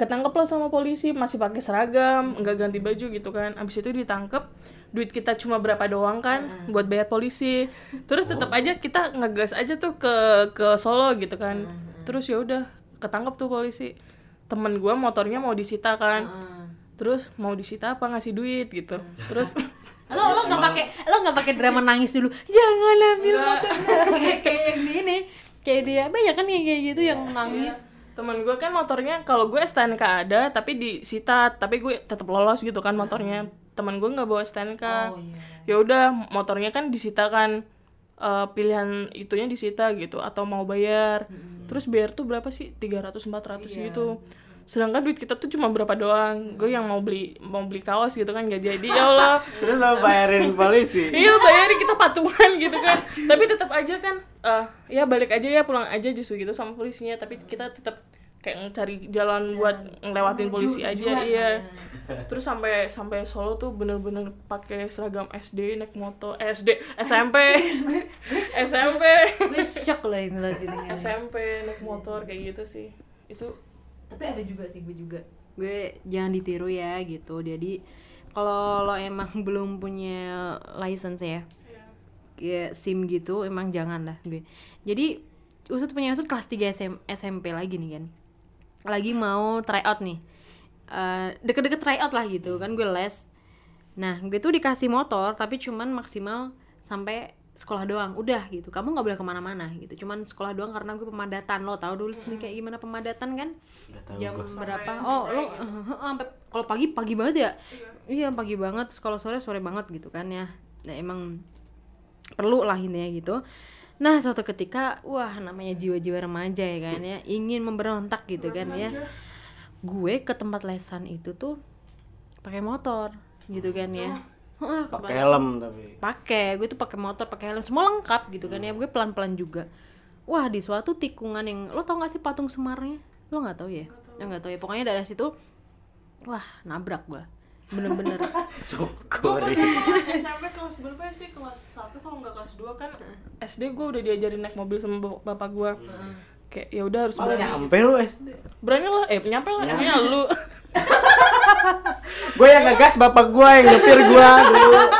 ketangkep lah sama polisi masih pakai seragam nggak ganti baju gitu kan. Abis itu ditangkep duit kita cuma berapa doang kan buat bayar polisi. Terus tetap aja kita ngegas aja tuh ke ke Solo gitu kan. Terus ya udah ketangkep tuh polisi. Temen gue motornya mau disita kan terus mau disita apa ngasih duit gitu. Terus [LAUGHS] lo lo nggak pakai lo nggak pakai drama nangis dulu. Jangan ambil motor. [LAUGHS] Kayak ini kayak dia banyak kan yang kayak gitu yang nangis. Temen gue kan motornya kalau gue STNK ada tapi disita tapi gue tetap lolos gitu kan motornya. Temen gue nggak bawa STNK Oh, iya. ya udah motornya kan disita kan eh, pilihan itunya disita gitu atau mau bayar. Terus bayar tuh berapa sih? 300 400 gitu sedangkan duit kita tuh cuma berapa doang. Gue yang mau beli mau beli kaos gitu kan gak jadi ya [LAUGHS] Allah. Terus lo bayarin polisi? Iya bayarin kita patungan gitu kan. [LAUGHS] Tapi tetap aja kan eh ya balik aja ya pulang aja justru gitu sama polisinya. Tapi kita tetap kayak cari jalan buat ngelewatin polisi aja iya. [LAUGHS] terus sampai sampai Solo tuh bener-bener pakai seragam SD naik motor eh, SD SMP SMP gue shock lah ini lagi SMP naik motor kayak gitu sih. Itu tapi ada juga sih gue juga. Gue jangan ditiru ya gitu. Jadi kalau lo emang [LAUGHS] belum punya license ya kayak SIM gitu emang jangan lah gue. Jadi usut punya usut kelas 3 SM, SMP lagi nih kan. Lagi mau try out nih. Eh, deket-deket try out lah gitu kan gue les. Nah gue tuh dikasih motor tapi cuman maksimal sampai sekolah doang udah gitu. Kamu nggak boleh ke mana-mana gitu. Cuman sekolah doang karena gue pemadatan. Lo tau dulu sini kayak gimana pemadatan kan? Jam gua. berapa? Oh lo sampai kalau pagi pagi banget ya? Iya. Pagi banget. Terus kalau sore sore banget gitu kan ya. Nah emang perlu lah intinya gitu. Nah suatu ketika wah namanya jiwa-jiwa remaja ya kan ya ingin memberontak gitu kan ya. Gue ke tempat lesan itu tuh pakai motor gitu kan ya. Heeh, pakai helm tapi. Pakai gue tuh pakai motor pakai helm semua lengkap gitu kan ya gue pelan pelan juga. Wah di suatu tikungan yang lo tau gak sih patung semarnya? Lo nggak tahu ya? Nggak tahu ya pokoknya dari situ wah nabrak gue bener-bener. [LAUGHS] Syukur SMP kelas berapa ya sih? Kelas 1 kalau nggak kelas 2 kan SD gue udah diajarin naik mobil sama bap- bapak gue kayak ya udah harus Malah berani. nyampe lu SD berani lah eh nyampe lah emangnya lu [LAUGHS] [LAUGHS] gue yang ngegas bapak gue yang nyetir gue dulu. [LAUGHS]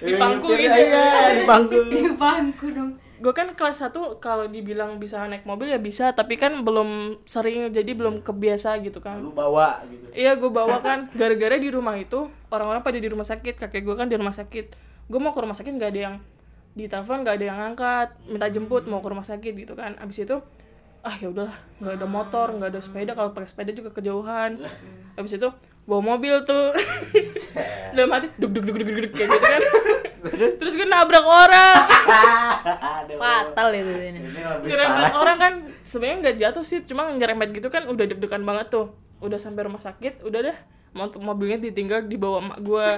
Di pangku gitu. ya. iya di [LAUGHS] pangku. Di bangku dong. Gue kan kelas 1 kalau dibilang bisa naik mobil ya bisa tapi kan belum sering jadi belum kebiasa gitu kan. Lu bawa gitu. Iya gue bawa kan. Gara-gara di rumah itu orang-orang pada di rumah sakit kakek gue kan di rumah sakit. Gue mau ke rumah sakit nggak ada yang di telepon nggak ada yang angkat minta jemput mau ke rumah sakit gitu kan. Abis itu ah ya udahlah nggak ada motor nggak ada sepeda kalau pakai sepeda juga kejauhan. Abis itu bawa mobil tuh. Udah mati duk duk duk duk duk kayak gitu kan. Terus? Gue nabrak orang. Fatal itu ini parah. orang kan sebenarnya nggak jatuh sih cuma nyerempet gitu kan udah deg-degan banget tuh. Udah sampai rumah sakit udah deh. Mont- mobilnya ditinggal dibawa emak gua.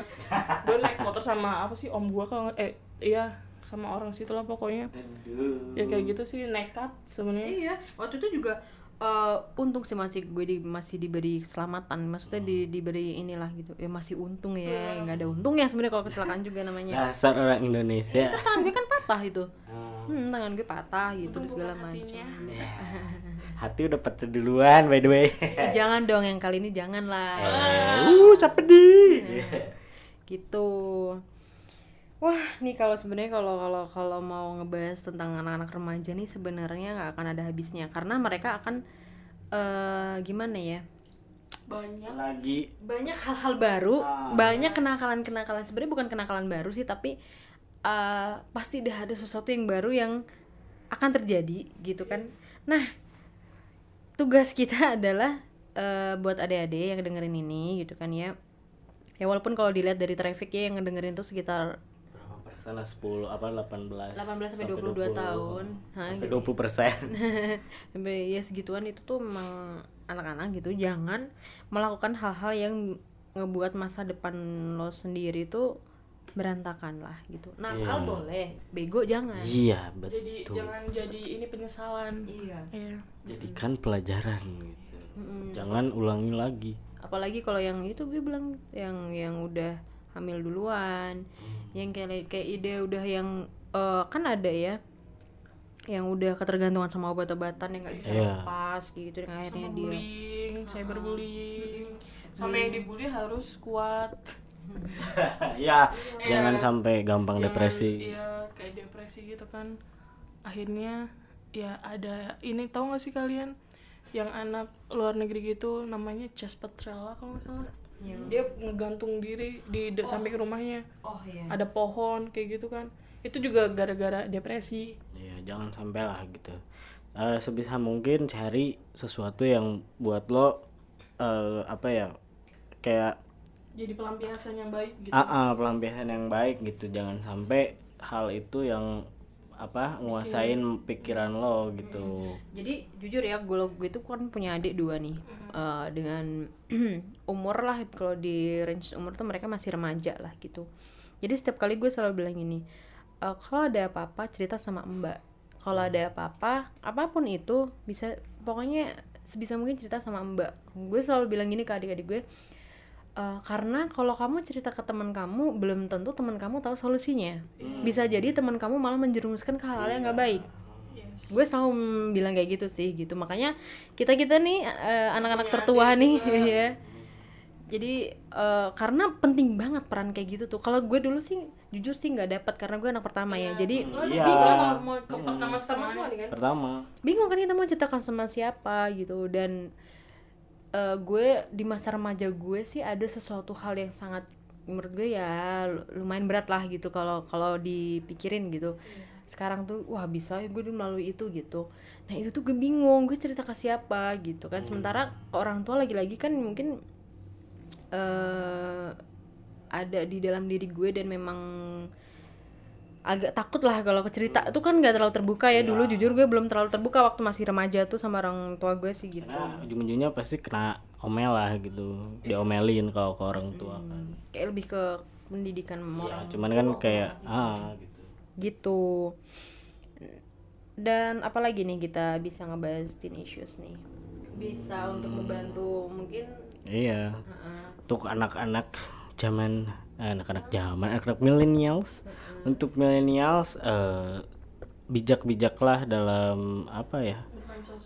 Gue naik motor sama apa sih om gua kalau eh iya sama orang situ lah pokoknya. Aduh. ya kayak gitu sih nekat sebenarnya. Iya waktu itu juga eh, untung sih masih gue di, masih diberi keselamatan maksudnya di, diberi inilah gitu. Ya masih untung ya nggak ada untungnya sebenarnya kalau kecelakaan juga namanya. Dasar orang Indonesia. Terus tangan gue kan patah itu. Oh. hmm, tangan gue patah gitu Untung segala macam. [LAUGHS] Ya. hati udah patah duluan by the way. Eh, jangan dong yang kali ini jangan lah eh, uh siapa di? Gitu wah nih kalau sebenarnya kalau kalau kalau mau ngebahas tentang anak-anak remaja nih sebenarnya nggak akan ada habisnya. Karena mereka akan eh gimana ya? Banyak lagi. Banyak hal-hal baru Ah. banyak kenakalan-kenakalan. Sebenarnya bukan kenakalan baru sih tapi eh, pasti udah ada sesuatu yang baru yang akan terjadi gitu kan? Nah tugas kita [LAUGHS] adalah eh, buat adik-adik yang dengerin ini gitu kan ya. Ya walaupun kalau dilihat dari traffic ya yang ngedengerin tuh sekitar berapa persen lah 10 apa 18 18 sampai 22 tahun. Hah, sampai gitu. 20 persen. [LAUGHS] Sampai ya segituan itu tuh memang anak-anak gitu jangan melakukan hal-hal yang ngebuat masa depan lo sendiri tuh berantakan lah gitu. Nakal Iya. boleh bego jangan. Iya jadi betul. jangan jadi ini penyesalan. Iya. Iya. Jadikan pelajaran gitu. Jangan ulangi lagi. Apalagi kalau yang itu gue bilang yang yang udah hamil duluan yang kayak kayak ide udah yang eh, kan ada ya yang udah ketergantungan sama obat-obatan yang nggak bisa Iya. lepas gitu yang akhirnya sama dia bullying cyberbullying. Sama yang dibully harus kuat. [LAUGHS] Ya jangan sampai gampang Jangan, depresi. iya kayak depresi gitu kan. Akhirnya ya ada ini tahu gak sih kalian? Yang anak luar negeri gitu namanya Chas Petrella kalau nggak salah dia ngegantung diri di de- samping rumahnya. Oh iya ada pohon kayak gitu kan. Itu juga gara-gara depresi. Ya jangan sampai lah gitu. Eh, sebisa mungkin cari sesuatu yang buat lo eh, apa ya kayak jadi pelampiasan yang baik gitu. Ah ah, pelampiasan yang baik gitu. Jangan sampai hal itu yang apa nguasain pikiran lo gitu Jadi jujur ya, gue gue itu kan punya adik dua nih, Eh, dengan [CLEARS THROAT] umur lah kalau di range umur tuh mereka masih remaja lah gitu. Jadi setiap kali gue selalu bilang gini, "Eh, kalau ada apa-apa cerita sama mbak. Kalau ada apa-apa, apa pun itu bisa pokoknya sebisa mungkin cerita sama mbak. Gue selalu bilang gini ke adik-adik gue, "Eh, karena kalau kamu cerita ke teman kamu belum tentu teman kamu tahu solusinya. Bisa jadi teman kamu malah menjerumuskan ke hal-hal yang nggak baik. Gue selalu bilang kayak gitu sih gitu. Makanya kita kita nih eh, anak-anak tertua nih [LAUGHS] ya jadi eh, karena penting banget peran kayak gitu tuh. Kalau gue dulu sih jujur sih nggak dapat karena gue anak pertama ya. Jadi Iya. bingung mau, mau ke Kompak nama sama semua nih kan? Pertama. Bingung kan kita mau ceritakan sama siapa gitu. Dan eh, gue di masa remaja gue sih ada sesuatu hal yang sangat menurut gue ya lumayan berat lah gitu kalau kalau dipikirin gitu. Sekarang tuh wah bisa ya gue melalui itu gitu. Nah itu tuh gue bingung gue cerita ke siapa gitu kan. Sementara orang tua lagi-lagi kan mungkin eh ada di dalam diri gue dan memang agak takut lah kalau ke cerita itu kan nggak terlalu terbuka ya. Dulu jujur gue belum terlalu terbuka waktu masih remaja tuh sama orang tua gue sih gitu. Karena ujung-ujungnya pasti kena omel lah gitu. Diomelin kalau ke orang tua kan. kayak lebih ke pendidikan ya orang cuman kan kayak ah gitu. Gitu. Dan apalagi nih kita bisa ngebahas teen issues nih? Bisa untuk membantu mungkin iya. Untuk anak-anak zaman anak-anak zaman anak-anak millennials. Untuk millennials eh, bijak-bijaklah dalam apa ya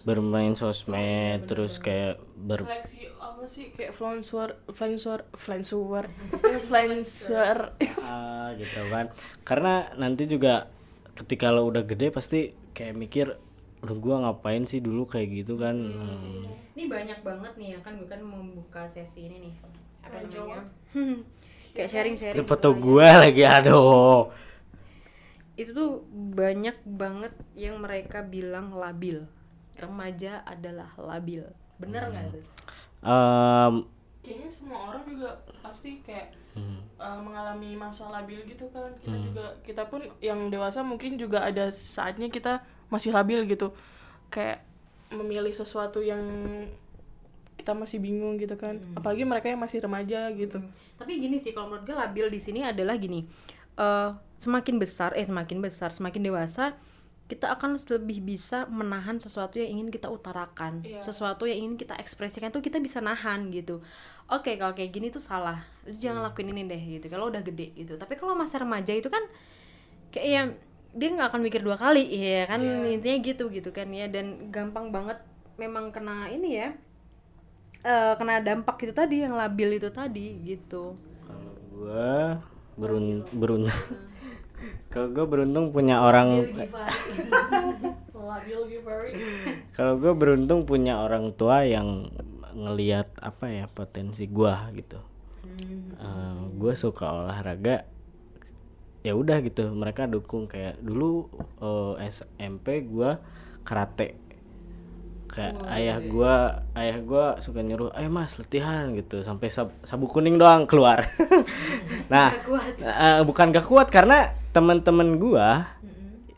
bermain sosmed terus kayak ber seleksi apa sih? Kayak influencer influencer influencer influencer [LAUGHS] Ah, gitu kan. Karena nanti juga ketika lo udah gede pasti kayak mikir udah gua ngapain sih dulu? Kayak gitu kan. Hmm. ini banyak banget nih ya kan gue kan membuka sesi ini nih. Apa namanya? Jawab. [LAUGHS] kayak sharing sharing itu foto gua lagi aduh. Itu tuh banyak banget yang mereka bilang labil. Remaja adalah labil. Bener nggak tuh? Em, kayaknya semua orang juga pasti kayak uh, mengalami masa labil gitu kan. Kita juga kita pun yang dewasa mungkin juga ada saatnya kita masih labil gitu. Kayak memilih sesuatu yang kita masih bingung gitu kan. Apalagi mereka yang masih remaja gitu. Tapi gini sih kalau menurut gue labil di sini adalah gini eh semakin besar eh semakin besar semakin dewasa kita akan lebih bisa menahan sesuatu yang ingin kita utarakan. Iya. sesuatu yang ingin kita ekspresikan tuh kita bisa nahan gitu. Oke kalau kayak gini tuh salah. Lu jangan lakuin ini deh gitu kalau udah gede gitu. Tapi kalau masa remaja itu kan kayak ya dia nggak akan mikir dua kali ya kan? Intinya gitu gitu kan ya. Dan gampang banget memang kena ini ya eh, kena dampak itu tadi yang labil itu tadi gitu. Kalau gua berun beruntung [LAUGHS] kalau gua beruntung punya orang [LAUGHS] kalau gue beruntung punya orang tua yang ngelihat apa ya potensi gua gitu. Gue suka olahraga ya udah gitu. Mereka dukung kayak dulu eh, SMP gua karate kayak ayah gua ayah gua suka nyuruh ayo mas latihan gitu sampai sab- sabuk kuning doang keluar. [LAUGHS] Nah eh, bukan gak kuat karena teman-teman gua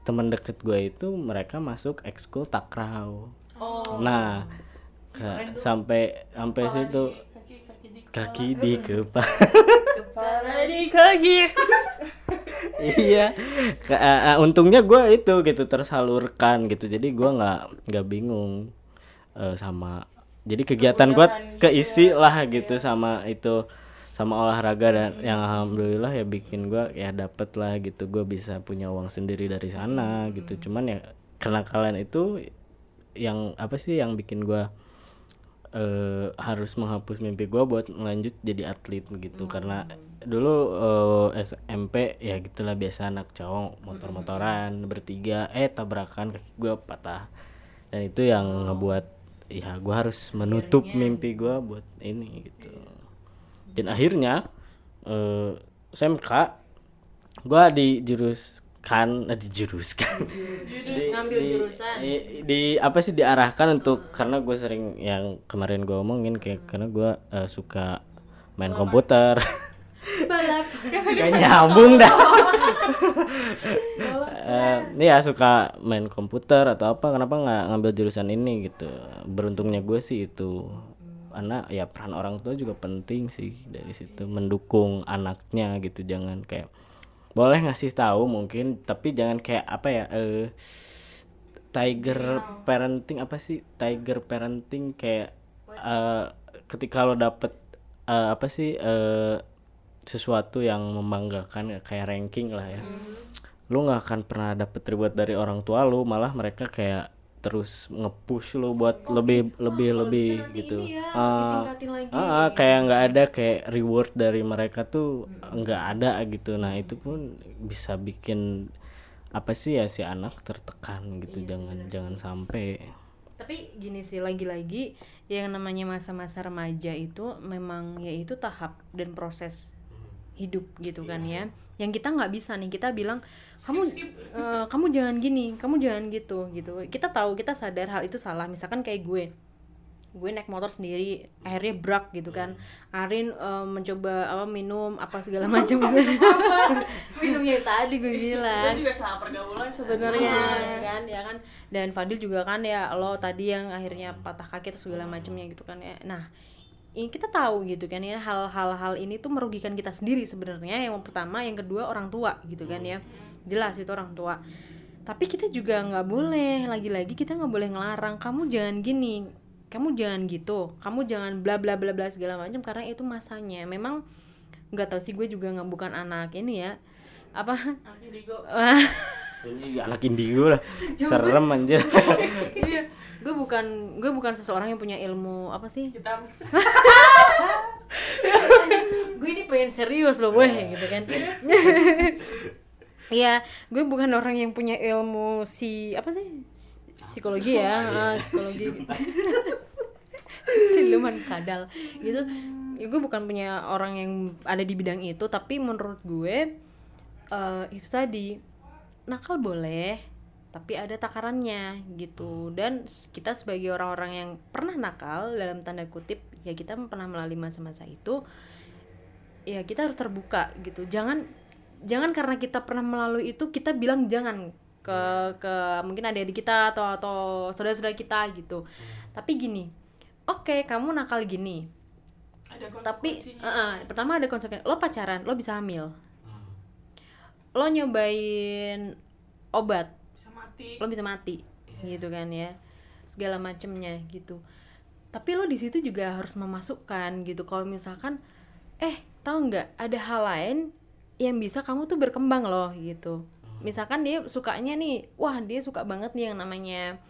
teman deket gua itu mereka masuk ekskul takraw. Nah ke- sampai sampai situ. kaki kaki di kaki di [LAUGHS] kepala kepala di kaki. [LAUGHS] Iya. Ke- eh, untungnya gue itu gitu tersalurkan gitu. Jadi gua nggak nggak bingung eh, sama jadi kegiatan gua keisi lah gitu sama itu sama olahraga dan yang alhamdulillah ya bikin gua ya dapet lah gitu. Gue bisa punya uang sendiri dari sana gitu. Cuman ya kenakalan itu yang apa sih yang bikin gua eh, harus menghapus mimpi gua buat lanjut jadi atlet gitu. Karena dulu eh, SMP ya gitulah biasa anak cowok motor-motoran bertiga eh tabrakan kaki gua patah. Dan itu yang ngebuat ya gua harus menutup mimpi gua buat ini gitu. Dan akhirnya eh, SMK gua dijuruskan eh, dijuruskan. Di, Ngambil di- jurusan. di, di- apa sih diarahkan untuk karena gue sering yang kemarin gue omongin kayak karena gue eh, suka main komputer [LAUGHS] balap. Kayak nyambung dah. Eh, Iya suka main komputer atau apa kenapa nggak ngambil jurusan ini gitu? Beruntungnya gue sih itu. Karena ya peran orang tua juga penting sih dari situ mendukung anaknya gitu. Jangan kayak boleh ngasih tahu mungkin tapi jangan kayak apa ya eh tiger parenting apa sih? Tiger parenting kayak eh, ketika lo dapet eh, apa sih eh, sesuatu yang membanggakan kayak ranking lah ya. Lu nggak akan pernah dapet reward dari orang tua lu malah mereka kayak terus nge-push lu buat lebih lebih lebih gitu. Ah, ditingkatin lagi, ah, ah, kayak nggak ada kayak reward dari mereka tuh nggak ada gitu. Nah itu pun bisa bikin apa sih ya si anak tertekan gitu. Jangan jangan sampai. Tapi gini sih lagi-lagi yang namanya masa-masa remaja itu memang ya itu tahap dan proses hidup gitu kan ya. Yang kita nggak bisa nih kita bilang kamu eh, kamu jangan gini kamu jangan gitu gitu. Kita tahu kita sadar hal itu salah. Misalkan kayak gue. Gue naik motor sendiri akhirnya brak gitu kan. Arin eh, mencoba apa minum apa segala [LAUGHS] macam. Gitu minumnya tadi gue bilang. Juga salah pergaulan Iya, sebenarnya ya kan ya kan. Dan Fadil juga kan ya lo tadi yang akhirnya patah kaki atau segala macamnya gitu kan ya. Nah ini kita tahu gitu kan ya hal-hal hal ini tuh merugikan kita sendiri sebenarnya. Yang pertama yang kedua orang tua gitu kan ya. Jelas itu orang tua. Tapi kita juga nggak boleh lagi-lagi kita nggak boleh ngelarang kamu jangan gini kamu jangan gitu kamu jangan bla bla bla bla segala macam karena itu masanya. Memang nggak tahu sih gue juga nggak bukan anak ini ya. Apa [LAUGHS] anak indigo lah. Serem anjir. [LAUGHS] Iya gue bukan gue bukan seseorang yang punya ilmu apa sih? Hitam. [LAUGHS] Gue ini pengen serius loh gue gitu kan. [LAUGHS] Iya, gue bukan orang yang punya ilmu si apa sih? Psikologi ya, ah, psikologi. Siluman kadal gitu. Ya, gue bukan punya orang yang ada di bidang itu, tapi menurut gue eh, itu tadi nakal boleh tapi ada takarannya gitu. Dan kita sebagai orang-orang yang pernah nakal dalam tanda kutip ya kita pernah melalui masa-masa itu ya kita harus terbuka gitu. Jangan jangan karena kita pernah melalui itu kita bilang jangan ke ke mungkin adik-adik kita atau atau saudara-saudara kita gitu. Tapi gini oke kamu nakal gini ada tapi eh, eh, pertama ada konsekuensi lo pacaran lo bisa hamil lo nyobain obat? Bisa mati. Lo bisa mati gitu kan ya segala macemnya gitu. Tapi lo di situ juga harus memasukkan gitu. Kalau misalkan eh tahu nggak ada hal lain yang bisa kamu tuh berkembang loh gitu. Misalkan dia sukanya nih wah dia suka banget nih yang namanya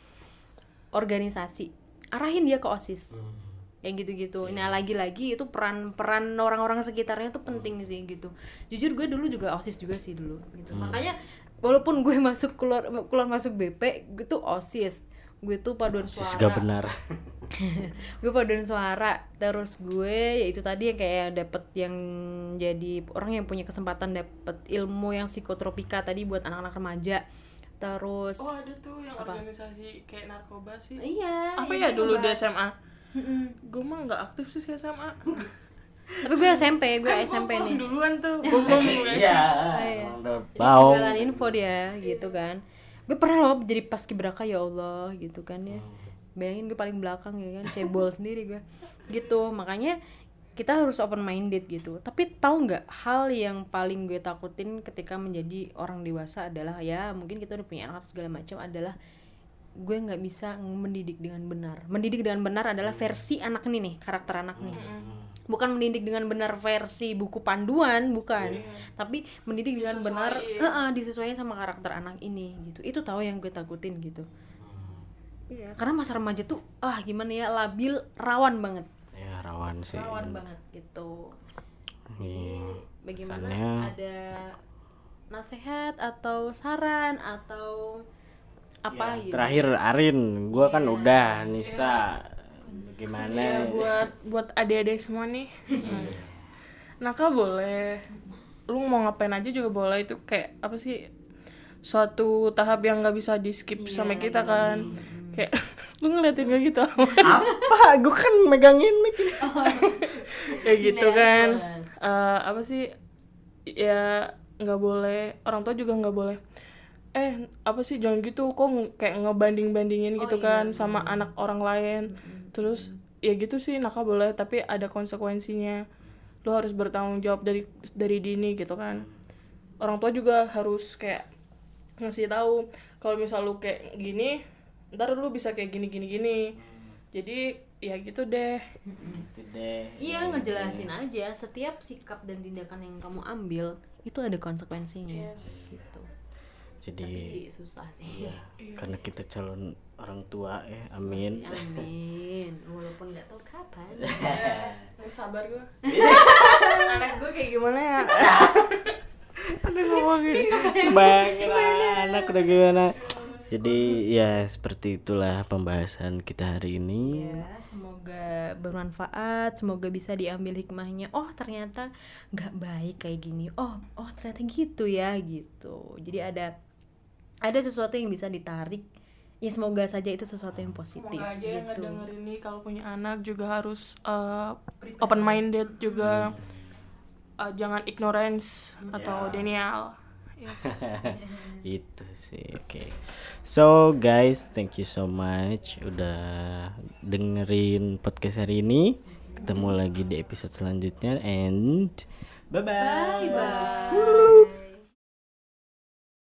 organisasi. Arahin dia ke osis yang gitu-gitu. Nah lagi-lagi itu peran-peran orang-orang sekitarnya tuh penting sih gitu. Jujur gue dulu juga osis juga sih dulu gitu. Makanya walaupun gue [LAUGHS] masuk keluar keluar masuk BP, gue tuh osis. Gue tuh paduan Sis suara. gak benar [LAUGHS] gue paduan suara. Terus gue ya itu tadi yang kayak dapet yang jadi orang yang punya kesempatan dapet ilmu yang psikotropika tadi buat anak-anak remaja. Terus oh ada tuh yang organisasi kayak narkoba sih iya. apa iya, ya dulu di. SMA Gue mah nggak aktif sih SMA [LAUGHS] Tapi gue SMP, gue Kan SMP gua nih. duluan tuh [LAUGHS] gue belum iya iya. udah Dia bau. ketinggalan info dia gitu kan. Gue pernah loh jadi pas kibraka ya Allah gitu kan ya. Bayangin gue paling belakang ya kan cebol sendiri gue gitu makanya kita harus open minded gitu. Tapi tahu nggak hal yang paling gue takutin ketika menjadi orang dewasa adalah ya mungkin kita udah punya anak segala macam adalah gue nggak bisa mendidik dengan benar. Mendidik dengan benar adalah versi anak ini nih karakter anak nih. Bukan mendidik dengan benar versi buku panduan bukan. Tapi mendidik dengan benar Heeh, disesuaikan sama karakter anak ini gitu. Itu tahu yang gue takutin gitu. Iya karena masa remaja tuh ah gimana ya labil rawan banget. Ya rawan sih. Rawan banget gitu. Hmm, bagaimana kesannya- ada nasihat atau saran atau apa Ya, gitu? terakhir Arin. Gua kan udah Nisa. Ya gimana? Buat buat adik-adik semua nih. Nakal boleh. Lu mau ngapain aja juga boleh. Itu kayak apa sih suatu tahap yang nggak bisa di skip sama kita kan. Kayak [LAUGHS] lu ngeliatin gak gitu? [LAUGHS] Apa? Gua kan megangin mic ini. ya gitu kan. Eh, apa sih ya nggak boleh. Orang tua juga nggak boleh eh apa sih jangan gitu kok kayak ngebanding bandingin gitu kan sama anak orang lain. Terus ya gitu sih nakal boleh tapi ada konsekuensinya. Lo harus bertanggung jawab dari dari dini gitu kan. Orang tua juga harus kayak ngasih tahu kalau misal lu kayak gini ntar lu bisa kayak gini gini gini. Jadi ya gitu deh. Gitu deh. Iya ngejelasin aja setiap sikap dan tindakan yang kamu ambil itu ada konsekuensinya. Gitu. Jadi Tapi susah sih. karena kita calon orang tua ya amin Amin. Walaupun nggak tahu kapan. [LAUGHS] Nggak sabar gue [LAUGHS] anak gue kayak gimana ya [LAUGHS] Aduh ngomongin Bayangin anak udah gimana Jadi ya seperti itulah pembahasan kita hari ini ya, semoga bermanfaat, semoga bisa diambil hikmahnya. Oh, ternyata nggak baik kayak gini. Oh, oh ternyata gitu ya gitu. Jadi ada ada sesuatu yang bisa ditarik. Ya semoga saja itu sesuatu yang positif Semoga aja yang gitu. ngedenger ini kalau punya anak juga harus open minded juga Uh, jangan ignorance atau denial. Yes. [LAUGHS] Itu sih oke So guys thank you so much Udah dengerin podcast hari ini Ketemu lagi di episode selanjutnya And Bye bye, Bye.